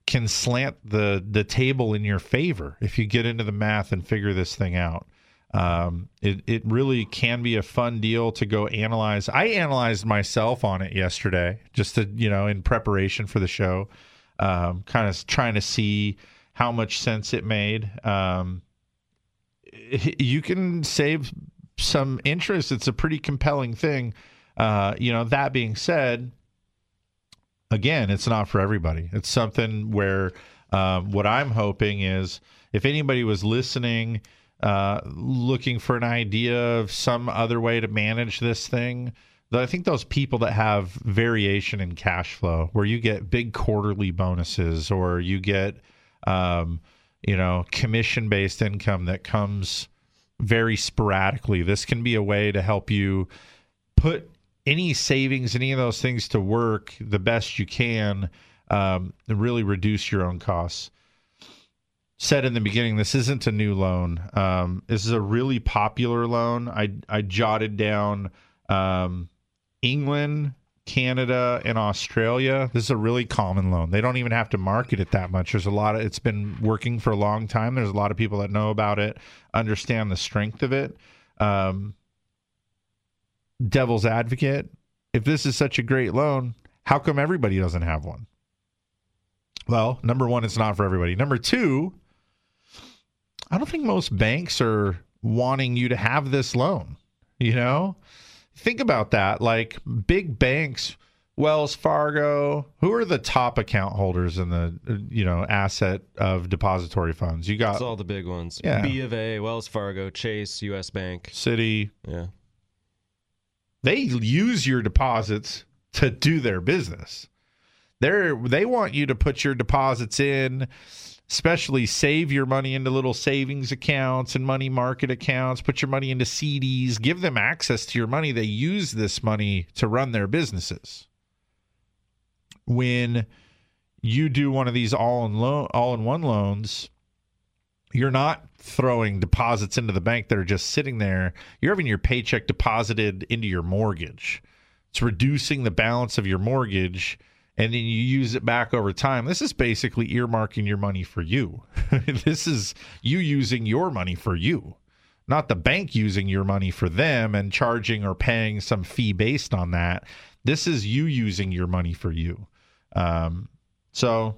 can slant the the table in your favor if you get into the math and figure this thing out. Um, it it really can be a fun deal to go analyze. I analyzed myself on it yesterday, just to you know in preparation for the show, um, kind of trying to see how much sense it made. Um, you can save some interest. It's a pretty compelling thing. Uh, you know, that being said, again, it's not for everybody. It's something where um, what I'm hoping is if anybody was listening, uh, looking for an idea of some other way to manage this thing, that I think those people that have variation in cash flow, where you get big quarterly bonuses or you get, um, you know, commission based income that comes very sporadically. This can be a way to help you put any savings, any of those things to work the best you can, um, and really reduce your own costs. Said in the beginning, this isn't a new loan. Um, this is a really popular loan. I I jotted down um, England, Canada, and Australia, this is a really common loan. They don't even have to market it that much. There's a lot of it's been working for a long time. There's a lot of people that know about it, understand the strength of it. Um, devil's advocate, if this is such a great loan, how come everybody doesn't have one? Well, number one, it's not for everybody. Number two, I don't think most banks are wanting you to have this loan. You know, think about that. Like big banks, Wells Fargo, who are the top account holders in the you know asset of depository funds? You got It's all the big ones. Yeah. B of A, Wells Fargo, Chase, U.S. Bank. Citi. Yeah. They use your deposits to do their business. They're they want you to put your deposits in, especially save your money into little savings accounts and money market accounts, put your money into CDs, give them access to your money. They use this money to run their businesses. When you do one of these all in loan all in one loans, you're not throwing deposits into the bank that are just sitting there. You're having your paycheck deposited into your mortgage. It's reducing the balance of your mortgage and then you use it back over time. This is basically earmarking your money for you. (laughs) this is you using your money for you, not the bank using your money for them and charging or paying some fee based on that. This is you using your money for you. Um, so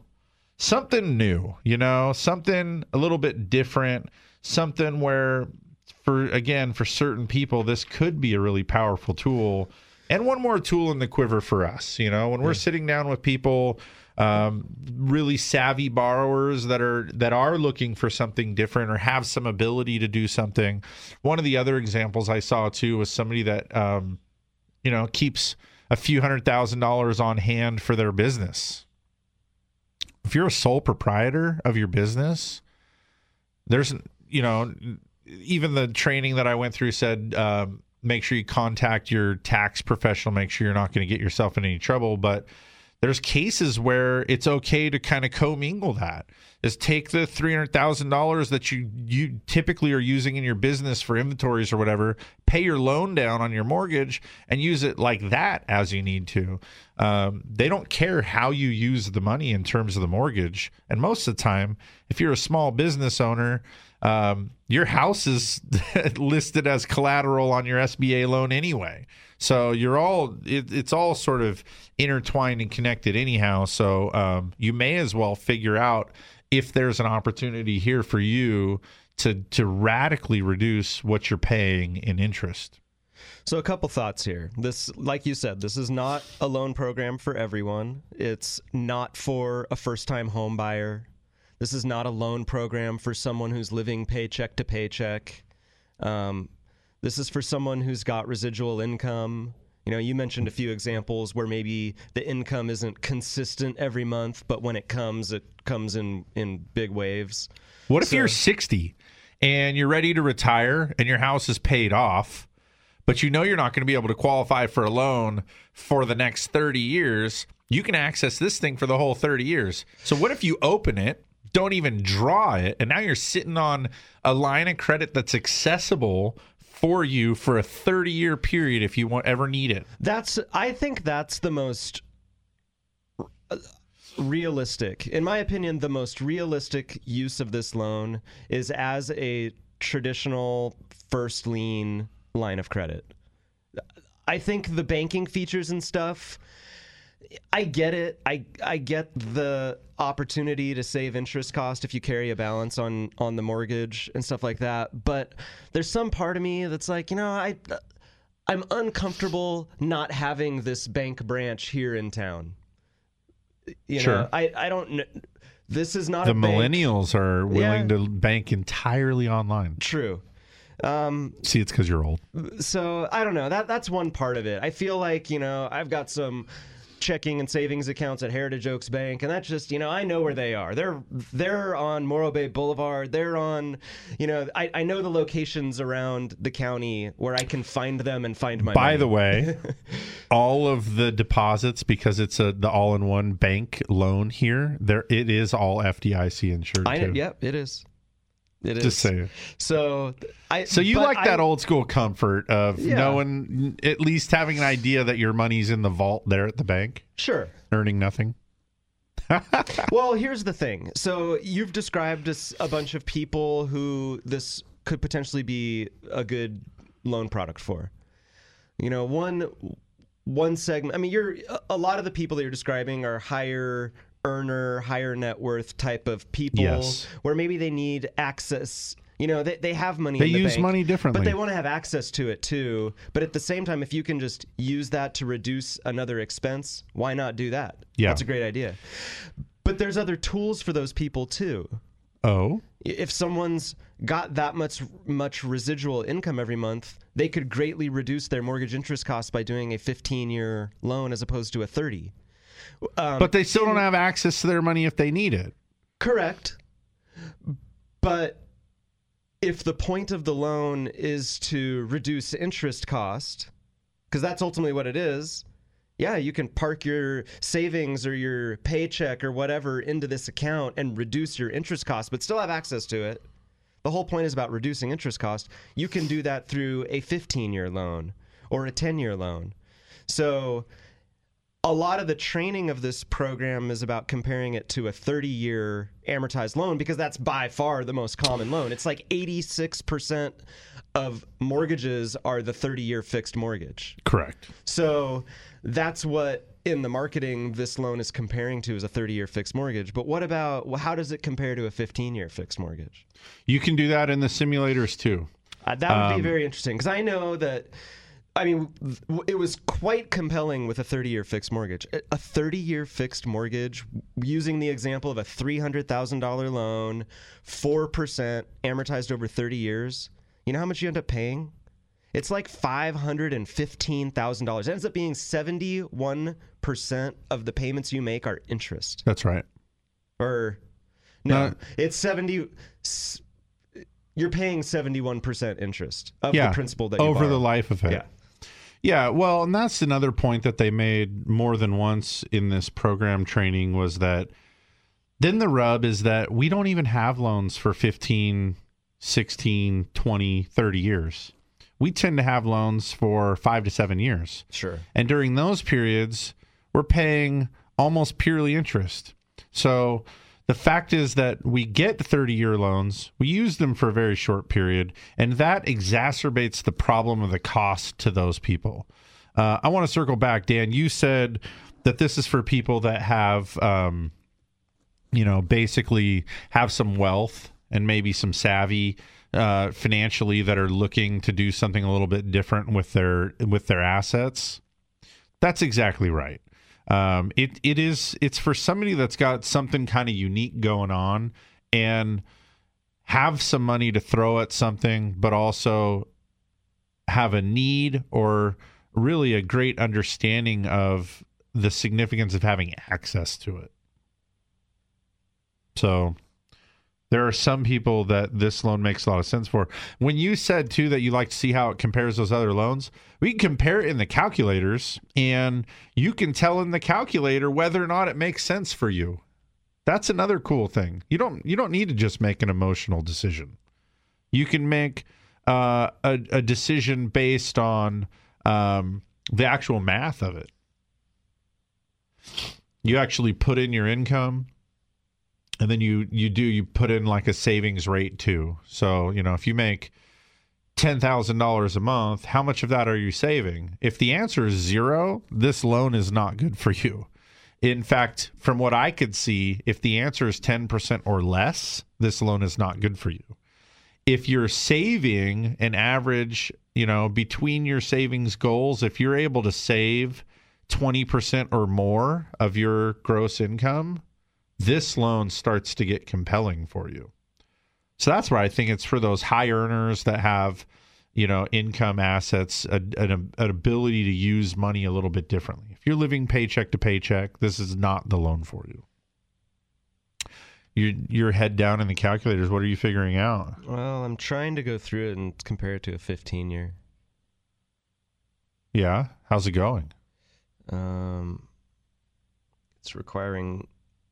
something new, you know, something a little bit different, something where for again for certain people this could be a really powerful tool and one more tool in the quiver for us, you know, when we're sitting down with people um, really savvy borrowers that are that are looking for something different or have some ability to do something. One of the other examples I saw too was somebody that um, you know keeps a few hundred thousand dollars on hand for their business if you're a sole proprietor of your business, there's you know even the training that I went through said um, make sure you contact your tax professional, make sure you're not going to get yourself in any trouble. But there's cases where it's okay to kind of commingle that. Is take the three hundred thousand dollars that you you typically are using in your business for inventories or whatever, pay your loan down on your mortgage, and use it like that as you need to. Um, they don't care how you use the money in terms of the mortgage, and most of the time, if you're a small business owner, um, your house is (laughs) listed as collateral on your SBA loan anyway. So you're all it, it's all sort of intertwined and connected anyhow. So um, you may as well figure out if there's an opportunity here for you to to radically reduce what you're paying in interest. So a couple thoughts here. This like you said, this is not a loan program for everyone. It's not for a first-time home buyer. This is not a loan program for someone who's living paycheck to paycheck. Um, this is for someone who's got residual income. You know, you mentioned a few examples where maybe the income isn't consistent every month, but when it comes, it comes in in big waves. What if So- you're 60 and you're ready to retire and your house is paid off, but you know you're not going to be able to qualify for a loan for the next 30 years? You can access this thing for the whole 30 years. So what if you open it, don't even draw it, and now you're sitting on a line of credit that's accessible for you for a 30 year period if you want ever need it? That's I think that's the most uh, realistic. In my opinion, the most realistic use of this loan is as a traditional first lien line of credit. I think the banking features and stuff I get it. I I get the opportunity to save interest cost if you carry a balance on on the mortgage and stuff like that. But there's some part of me that's like, you know, I I'm uncomfortable not having this bank branch here in town. You Sure. know, I I don't this is not the millennials are willing Yeah. to bank entirely online. True. Um, See, it's because you're old. so I don't know. That that's one part of it. I feel like you know I've got some checking and savings accounts at Heritage Oaks Bank, and that's just you know I know where they are. They're they're on Morro Bay Boulevard. They're on, you know, I, I know the locations around the county where I can find them and find my. By money. the way, (laughs) all of the deposits because it's a the all-in-one bank loan here, there it is all FDIC insured I too. yep, it is. It is. Just saying. So I. So you like that old school comfort of Yeah. knowing, at least having an idea that your money's in the vault there at the bank, Sure. earning nothing. (laughs) well, here's the thing. So you've described a bunch of people who this could potentially be a good loan product for. You know, one one segment. I mean, you're a lot of the people that you're describing are higher earner, higher net worth type of people, Yes. where maybe they need access. You know, they, they have money. They in the use bank, money differently. but they want to have access to it too. But at the same time, if you can just use that to reduce another expense, why not do that? Yeah. that's a great idea. But there's other tools for those people too. Oh, If someone's got that much much residual income every month, they could greatly reduce their mortgage interest costs by doing a 15-year loan as opposed to a 30. Um, but they still don't have access to their money if they need it. Correct. But if the point of the loan is to reduce interest cost, because that's ultimately what it is, yeah, you can park your savings or your paycheck or whatever into this account and reduce your interest cost, but still have access to it. The whole point is about reducing interest cost. You can do that through a 15 year loan or a 10 year loan. So a lot of the training of this program is about comparing it to a 30 year amortized loan because that's by far the most common loan. It's like 86% of mortgages are the 30 year fixed mortgage. Correct. So that's what in the marketing this loan is comparing to is a 30 year fixed mortgage. But what about how does it compare to a 15 year fixed mortgage? You can do that in the simulators too. Uh, that would Um, be very interesting because I know that. I mean, it was quite compelling with a 30 year fixed mortgage. A- A 30 year fixed mortgage, using the example of a $300,000 loan, 4% amortized over 30 years, you know how much you end up paying? It's like $515,000. It ends up being 71% of the payments you make are interest. That's right. Or, no, No. it's 70. You're paying 71% interest of yeah, the principal that you over the life of it. Yeah. Yeah, well, and that's another point that they made more than once in this program training was that then the rub is that we don't even have loans for 15, 16, 20, 30 years. We tend to have loans for 5 to 7 years. Sure. And during those periods, we're paying almost purely interest. So the fact is that we get 30 year loans, we use them for a very short period, and that exacerbates the problem of the cost to those people. Uh, I want to circle back, Dan. You said that this is for people that have, um, you know, basically have some wealth and maybe some savvy uh, financially that are looking to do something a little bit different with their with their assets. That's exactly right. Um, it it is it's for somebody that's got something kind of unique going on and have some money to throw at something, but also have a need or really a great understanding of the significance of having access to it. So there are some people that this loan makes a lot of sense for. When you said too that you like to see how it compares those other loans, we can compare it in the calculators and you can tell in the calculator whether or not it makes sense for you. That's another cool thing. You don't you don't need to just make an emotional decision. You can make uh, a, a decision based on um, the actual math of it. You actually put in your income, and then you you do you put in like a savings rate too. So you know if you make ten thousand dollars a month, how much of that are you saving? If the answer is zero, this loan is not good for you. In fact, from what I could see, if the answer is ten percent or less, this loan is not good for you. If you're saving an average, you know, between your savings goals, if you're able to save 20% or more of your gross income, this loan starts to get compelling for you. So that's why I think it's for those high earners that have, you know, income assets, a, an, an ability to use money a little bit differently. If you're living paycheck to paycheck, this is not the loan for you. Your your head down in the calculators. What are you figuring out? Well, I'm trying to go through it and compare it to a 15 year. Yeah, how's it going? Um, it's requiring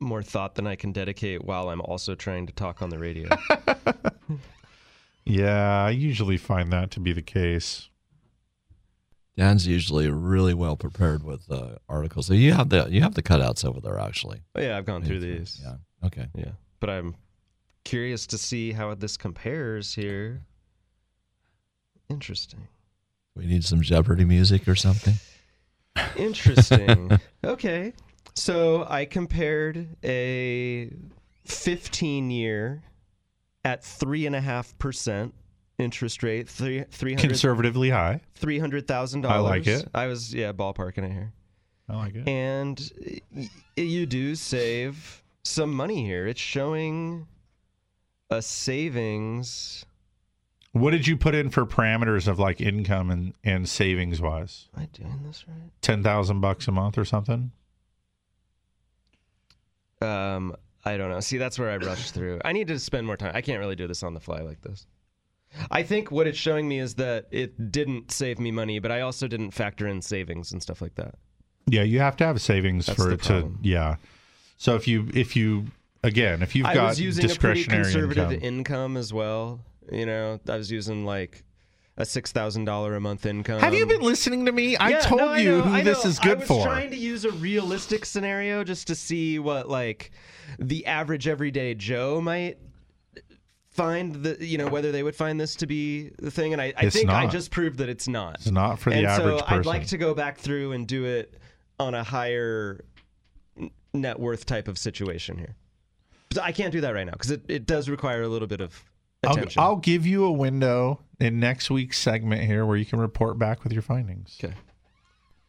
more thought than I can dedicate while I'm also trying to talk on the radio. (laughs) Yeah, I usually find that to be the case. Dan's usually really well prepared with uh, articles. So you have the you have the cutouts over there actually. Oh, yeah, I've gone through these. Yeah. Okay. Yeah. But I'm curious to see how this compares here. Interesting. We need some Jeopardy music or something. Interesting. (laughs) okay. So I compared a 15 year at 3.5% interest rate, three, 300, Conservatively high. $300,000. I like it. I was, yeah, ballparking it here. I like it. And y- you do save some money here. It's showing a savings. What did you put in for parameters of like income and, and savings wise? Am I doing this right? Ten thousand bucks a month or something? Um, I don't know. See, that's where I rushed through. I need to spend more time. I can't really do this on the fly like this. I think what it's showing me is that it didn't save me money, but I also didn't factor in savings and stuff like that. Yeah, you have to have savings That's for it to yeah. So if you if you again if you've I got was using a pretty discretionary conservative income, income. as well. You know, I was using like a six thousand dollar a month income. have you been listening to me? I Yeah, told no, I you know, who this is good I was for. trying to use a realistic scenario just to see what like the average everyday Joe might find the you know whether they would find this to be the thing and I, I think I just proved that it's not. It's not for the and average so I'd like to go back through and do it on a higher net worth type of situation here. But I can't do that right now because it, it does require a little bit of attention. I'll give you a window in next week's segment here where you can report back with your findings. Okay.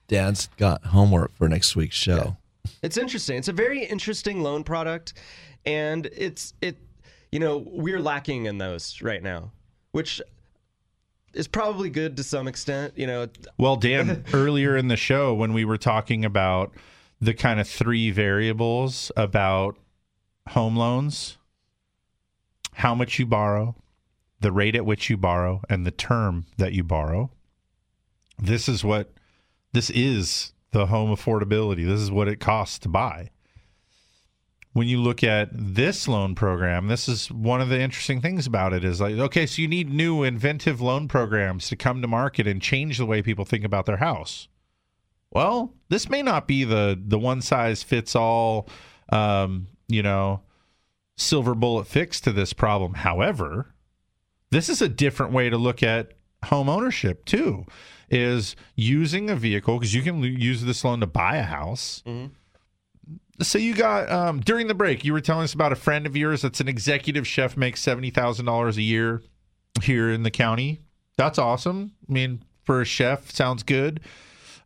Dan's got homework for next week's show. It's interesting. It's a very interesting loan product, and it's it. You know, we're lacking in those right now, which is probably good to some extent. You know, Well, Dan, (laughs) earlier in the show when we were talking about the kind of three variables about home loans, how much you borrow, the rate at which you borrow, and the term that you borrow. This is what this is the home affordability. This is what it costs to buy. When you look at this loan program, this is one of the interesting things about it is like, okay, so you need new inventive loan programs to come to market and change the way people think about their house. Well, this may not be the the one size fits all, um, you know, silver bullet fix to this problem. However, this is a different way to look at home ownership too. Is using a vehicle because you can use this loan to buy a house. So you got um, during the break, you were telling us about a friend of yours that's an executive chef, makes seventy thousand dollars a year here in the county. That's awesome. I mean, for a chef, sounds good.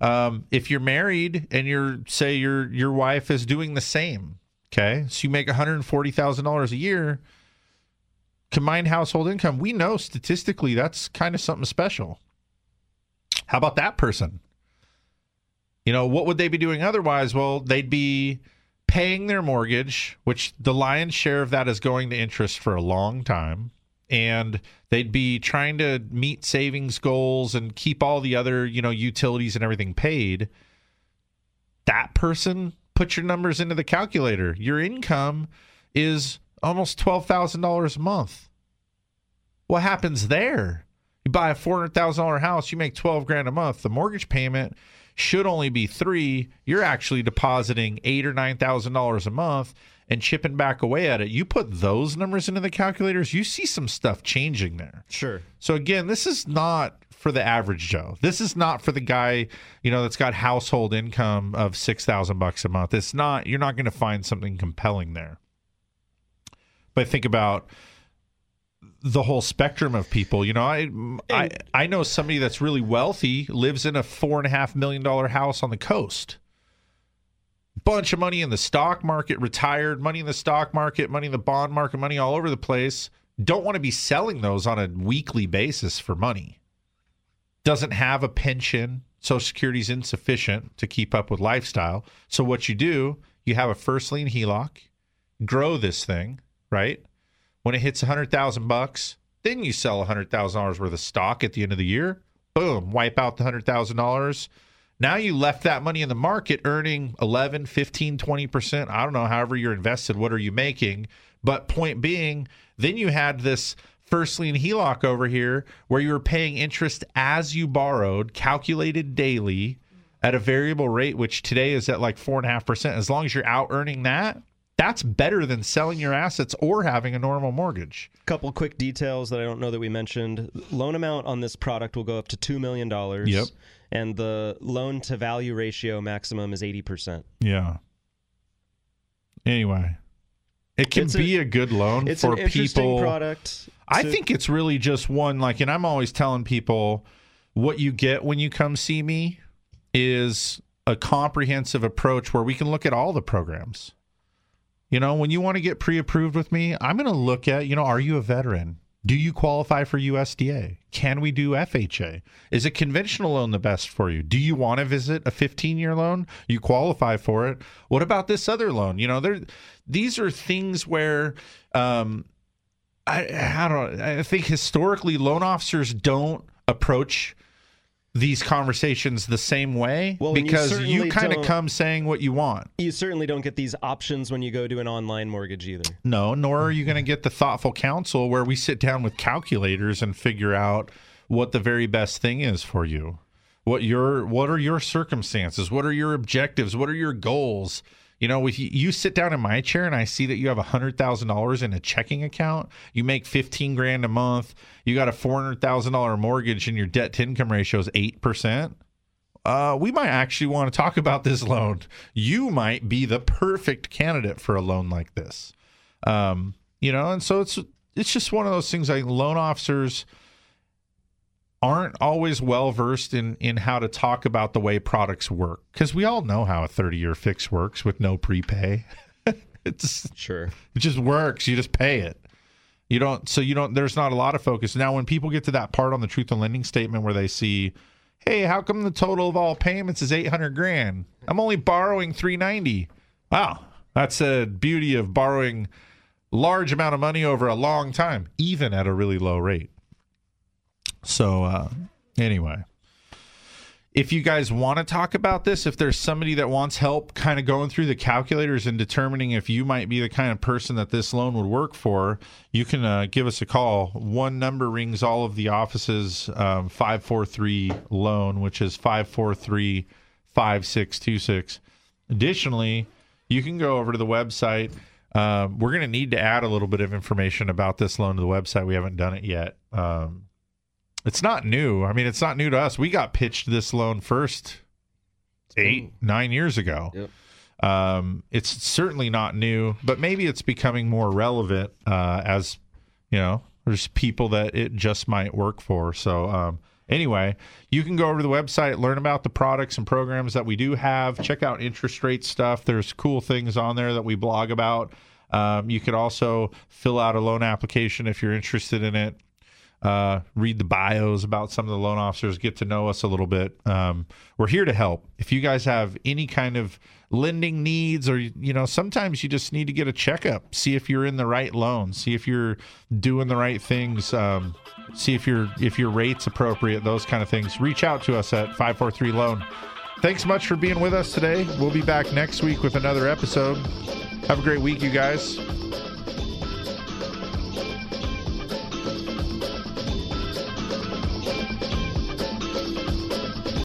Um, if you're married and you're say your your wife is doing the same, okay, so you make one hundred forty thousand dollars a year, combined household income. We know statistically that's kind of something special. How about that person? You know, what would they be doing otherwise? Well, they'd be paying their mortgage, which the lion's share of that is going to interest for a long time. And they'd be trying to meet savings goals and keep all the other, you know, utilities and everything paid. That person, put your numbers into the calculator. Your income is almost $12,000 a month. What happens there? You buy a $400,000 house, you make 12 grand a month. The mortgage payment should only be 3. You're actually depositing 8 or $9,000 a month and chipping back away at it. You put those numbers into the calculators, you see some stuff changing there. Sure. So again, this is not for the average Joe. This is not for the guy, you know, that's got household income of 6,000 bucks a month. It's not you're not going to find something compelling there. But think about the whole spectrum of people. You know, I I I know somebody that's really wealthy lives in a four and a half million dollar house on the coast. Bunch of money in the stock market, retired money in the stock market, money in the bond market, money all over the place. Don't want to be selling those on a weekly basis for money. Doesn't have a pension. Social Security's insufficient to keep up with lifestyle. So what you do, you have a first lien HELOC, grow this thing, right? When it hits a hundred thousand bucks, then you sell a hundred thousand dollars worth of stock at the end of the year. Boom, wipe out the hundred thousand dollars. Now you left that money in the market earning 11, 15, 20%. I don't know, however you're invested, what are you making? But point being, then you had this first lien HELOC over here where you were paying interest as you borrowed, calculated daily at a variable rate, which today is at like four and a half percent. As long as you're out earning that, that's better than selling your assets or having a normal mortgage. A Couple quick details that I don't know that we mentioned. Loan amount on this product will go up to two million dollars. Yep. And the loan to value ratio maximum is eighty percent. Yeah. Anyway, it can It's a- be a, good loan It's for an interesting people. product. I to- think it's really just one like and I'm always telling people what you get when you come see me is a comprehensive approach where we can look at all the programs. You know, when you want to get pre-approved with me, I'm going to look at, you know, are you a veteran? Do you qualify for USDA? Can we do FHA? Is a conventional loan the best for you? Do you want to visit a 15-year loan? You qualify for it. What about this other loan? You know, there these are things where um I I don't. I think historically loan officers don't approach these conversations the same way Well, and you because you, kind of come saying what you want. You certainly don't get these options when you go to an online mortgage either. No, nor are you going to get the thoughtful counsel where we sit down with calculators and figure out what the very best thing is for you. What your what are your circumstances? What are your objectives? What are your goals? You know, if you, sit down in my chair and I see that you have a hundred thousand dollars in a checking account, you make fifteen grand a month, you got a four hundred thousand dollar mortgage, and your debt to income ratio is eight percent. Uh, we might actually want to talk about this loan. You might be the perfect candidate for a loan like this. Um, you know, and so it's it's just one of those things. Like loan officers aren't always well versed in in how to talk about the way products work because we all know how a 30 year fix works with no prepay. (laughs) it's sure it just works. You just pay it. You don't. So you don't. There's not a lot of focus now. When people get to that part on the truth in lending statement where they see, hey, how come the total of all payments is 800 grand? I'm only borrowing 390. Wow, that's a beauty of borrowing large amount of money over a long time, even at a really low rate. So uh, anyway, if you guys want to talk about this, if there's somebody that wants help kind of going through the calculators and determining if you might be the kind of person that this loan would work for, you can uh, give us a call. One number rings all of the offices um, 543 loan, which is 543 5626. Additionally, you can go over to the website. Um, we're going to need to add a little bit of information about this loan to the website. We haven't done it yet. Um, it's not new. I mean, it's not new to us. We got pitched this loan first eight, nine years ago. Um, it's certainly not new, but maybe it's becoming more relevant uh, as you know. There's people that it just might work for. So um, anyway, you can go over to the website, learn about the products and programs that we do have. Check out interest rate stuff. There's cool things on there that we blog about. Um, you could also fill out a loan application if you're interested in it uh, read the bios about some of the loan officers, get to know us a little bit. Um, we're here to help. If you guys have any kind of lending needs, or you know, sometimes you just need to get a checkup, see if you're in the right loan, see if you're doing the right things, um, see if your if your rate's appropriate, those kind of things. Reach out to us at five four three loan. Thanks much for being with us today. We'll be back next week with another episode. Have a great week, you guys.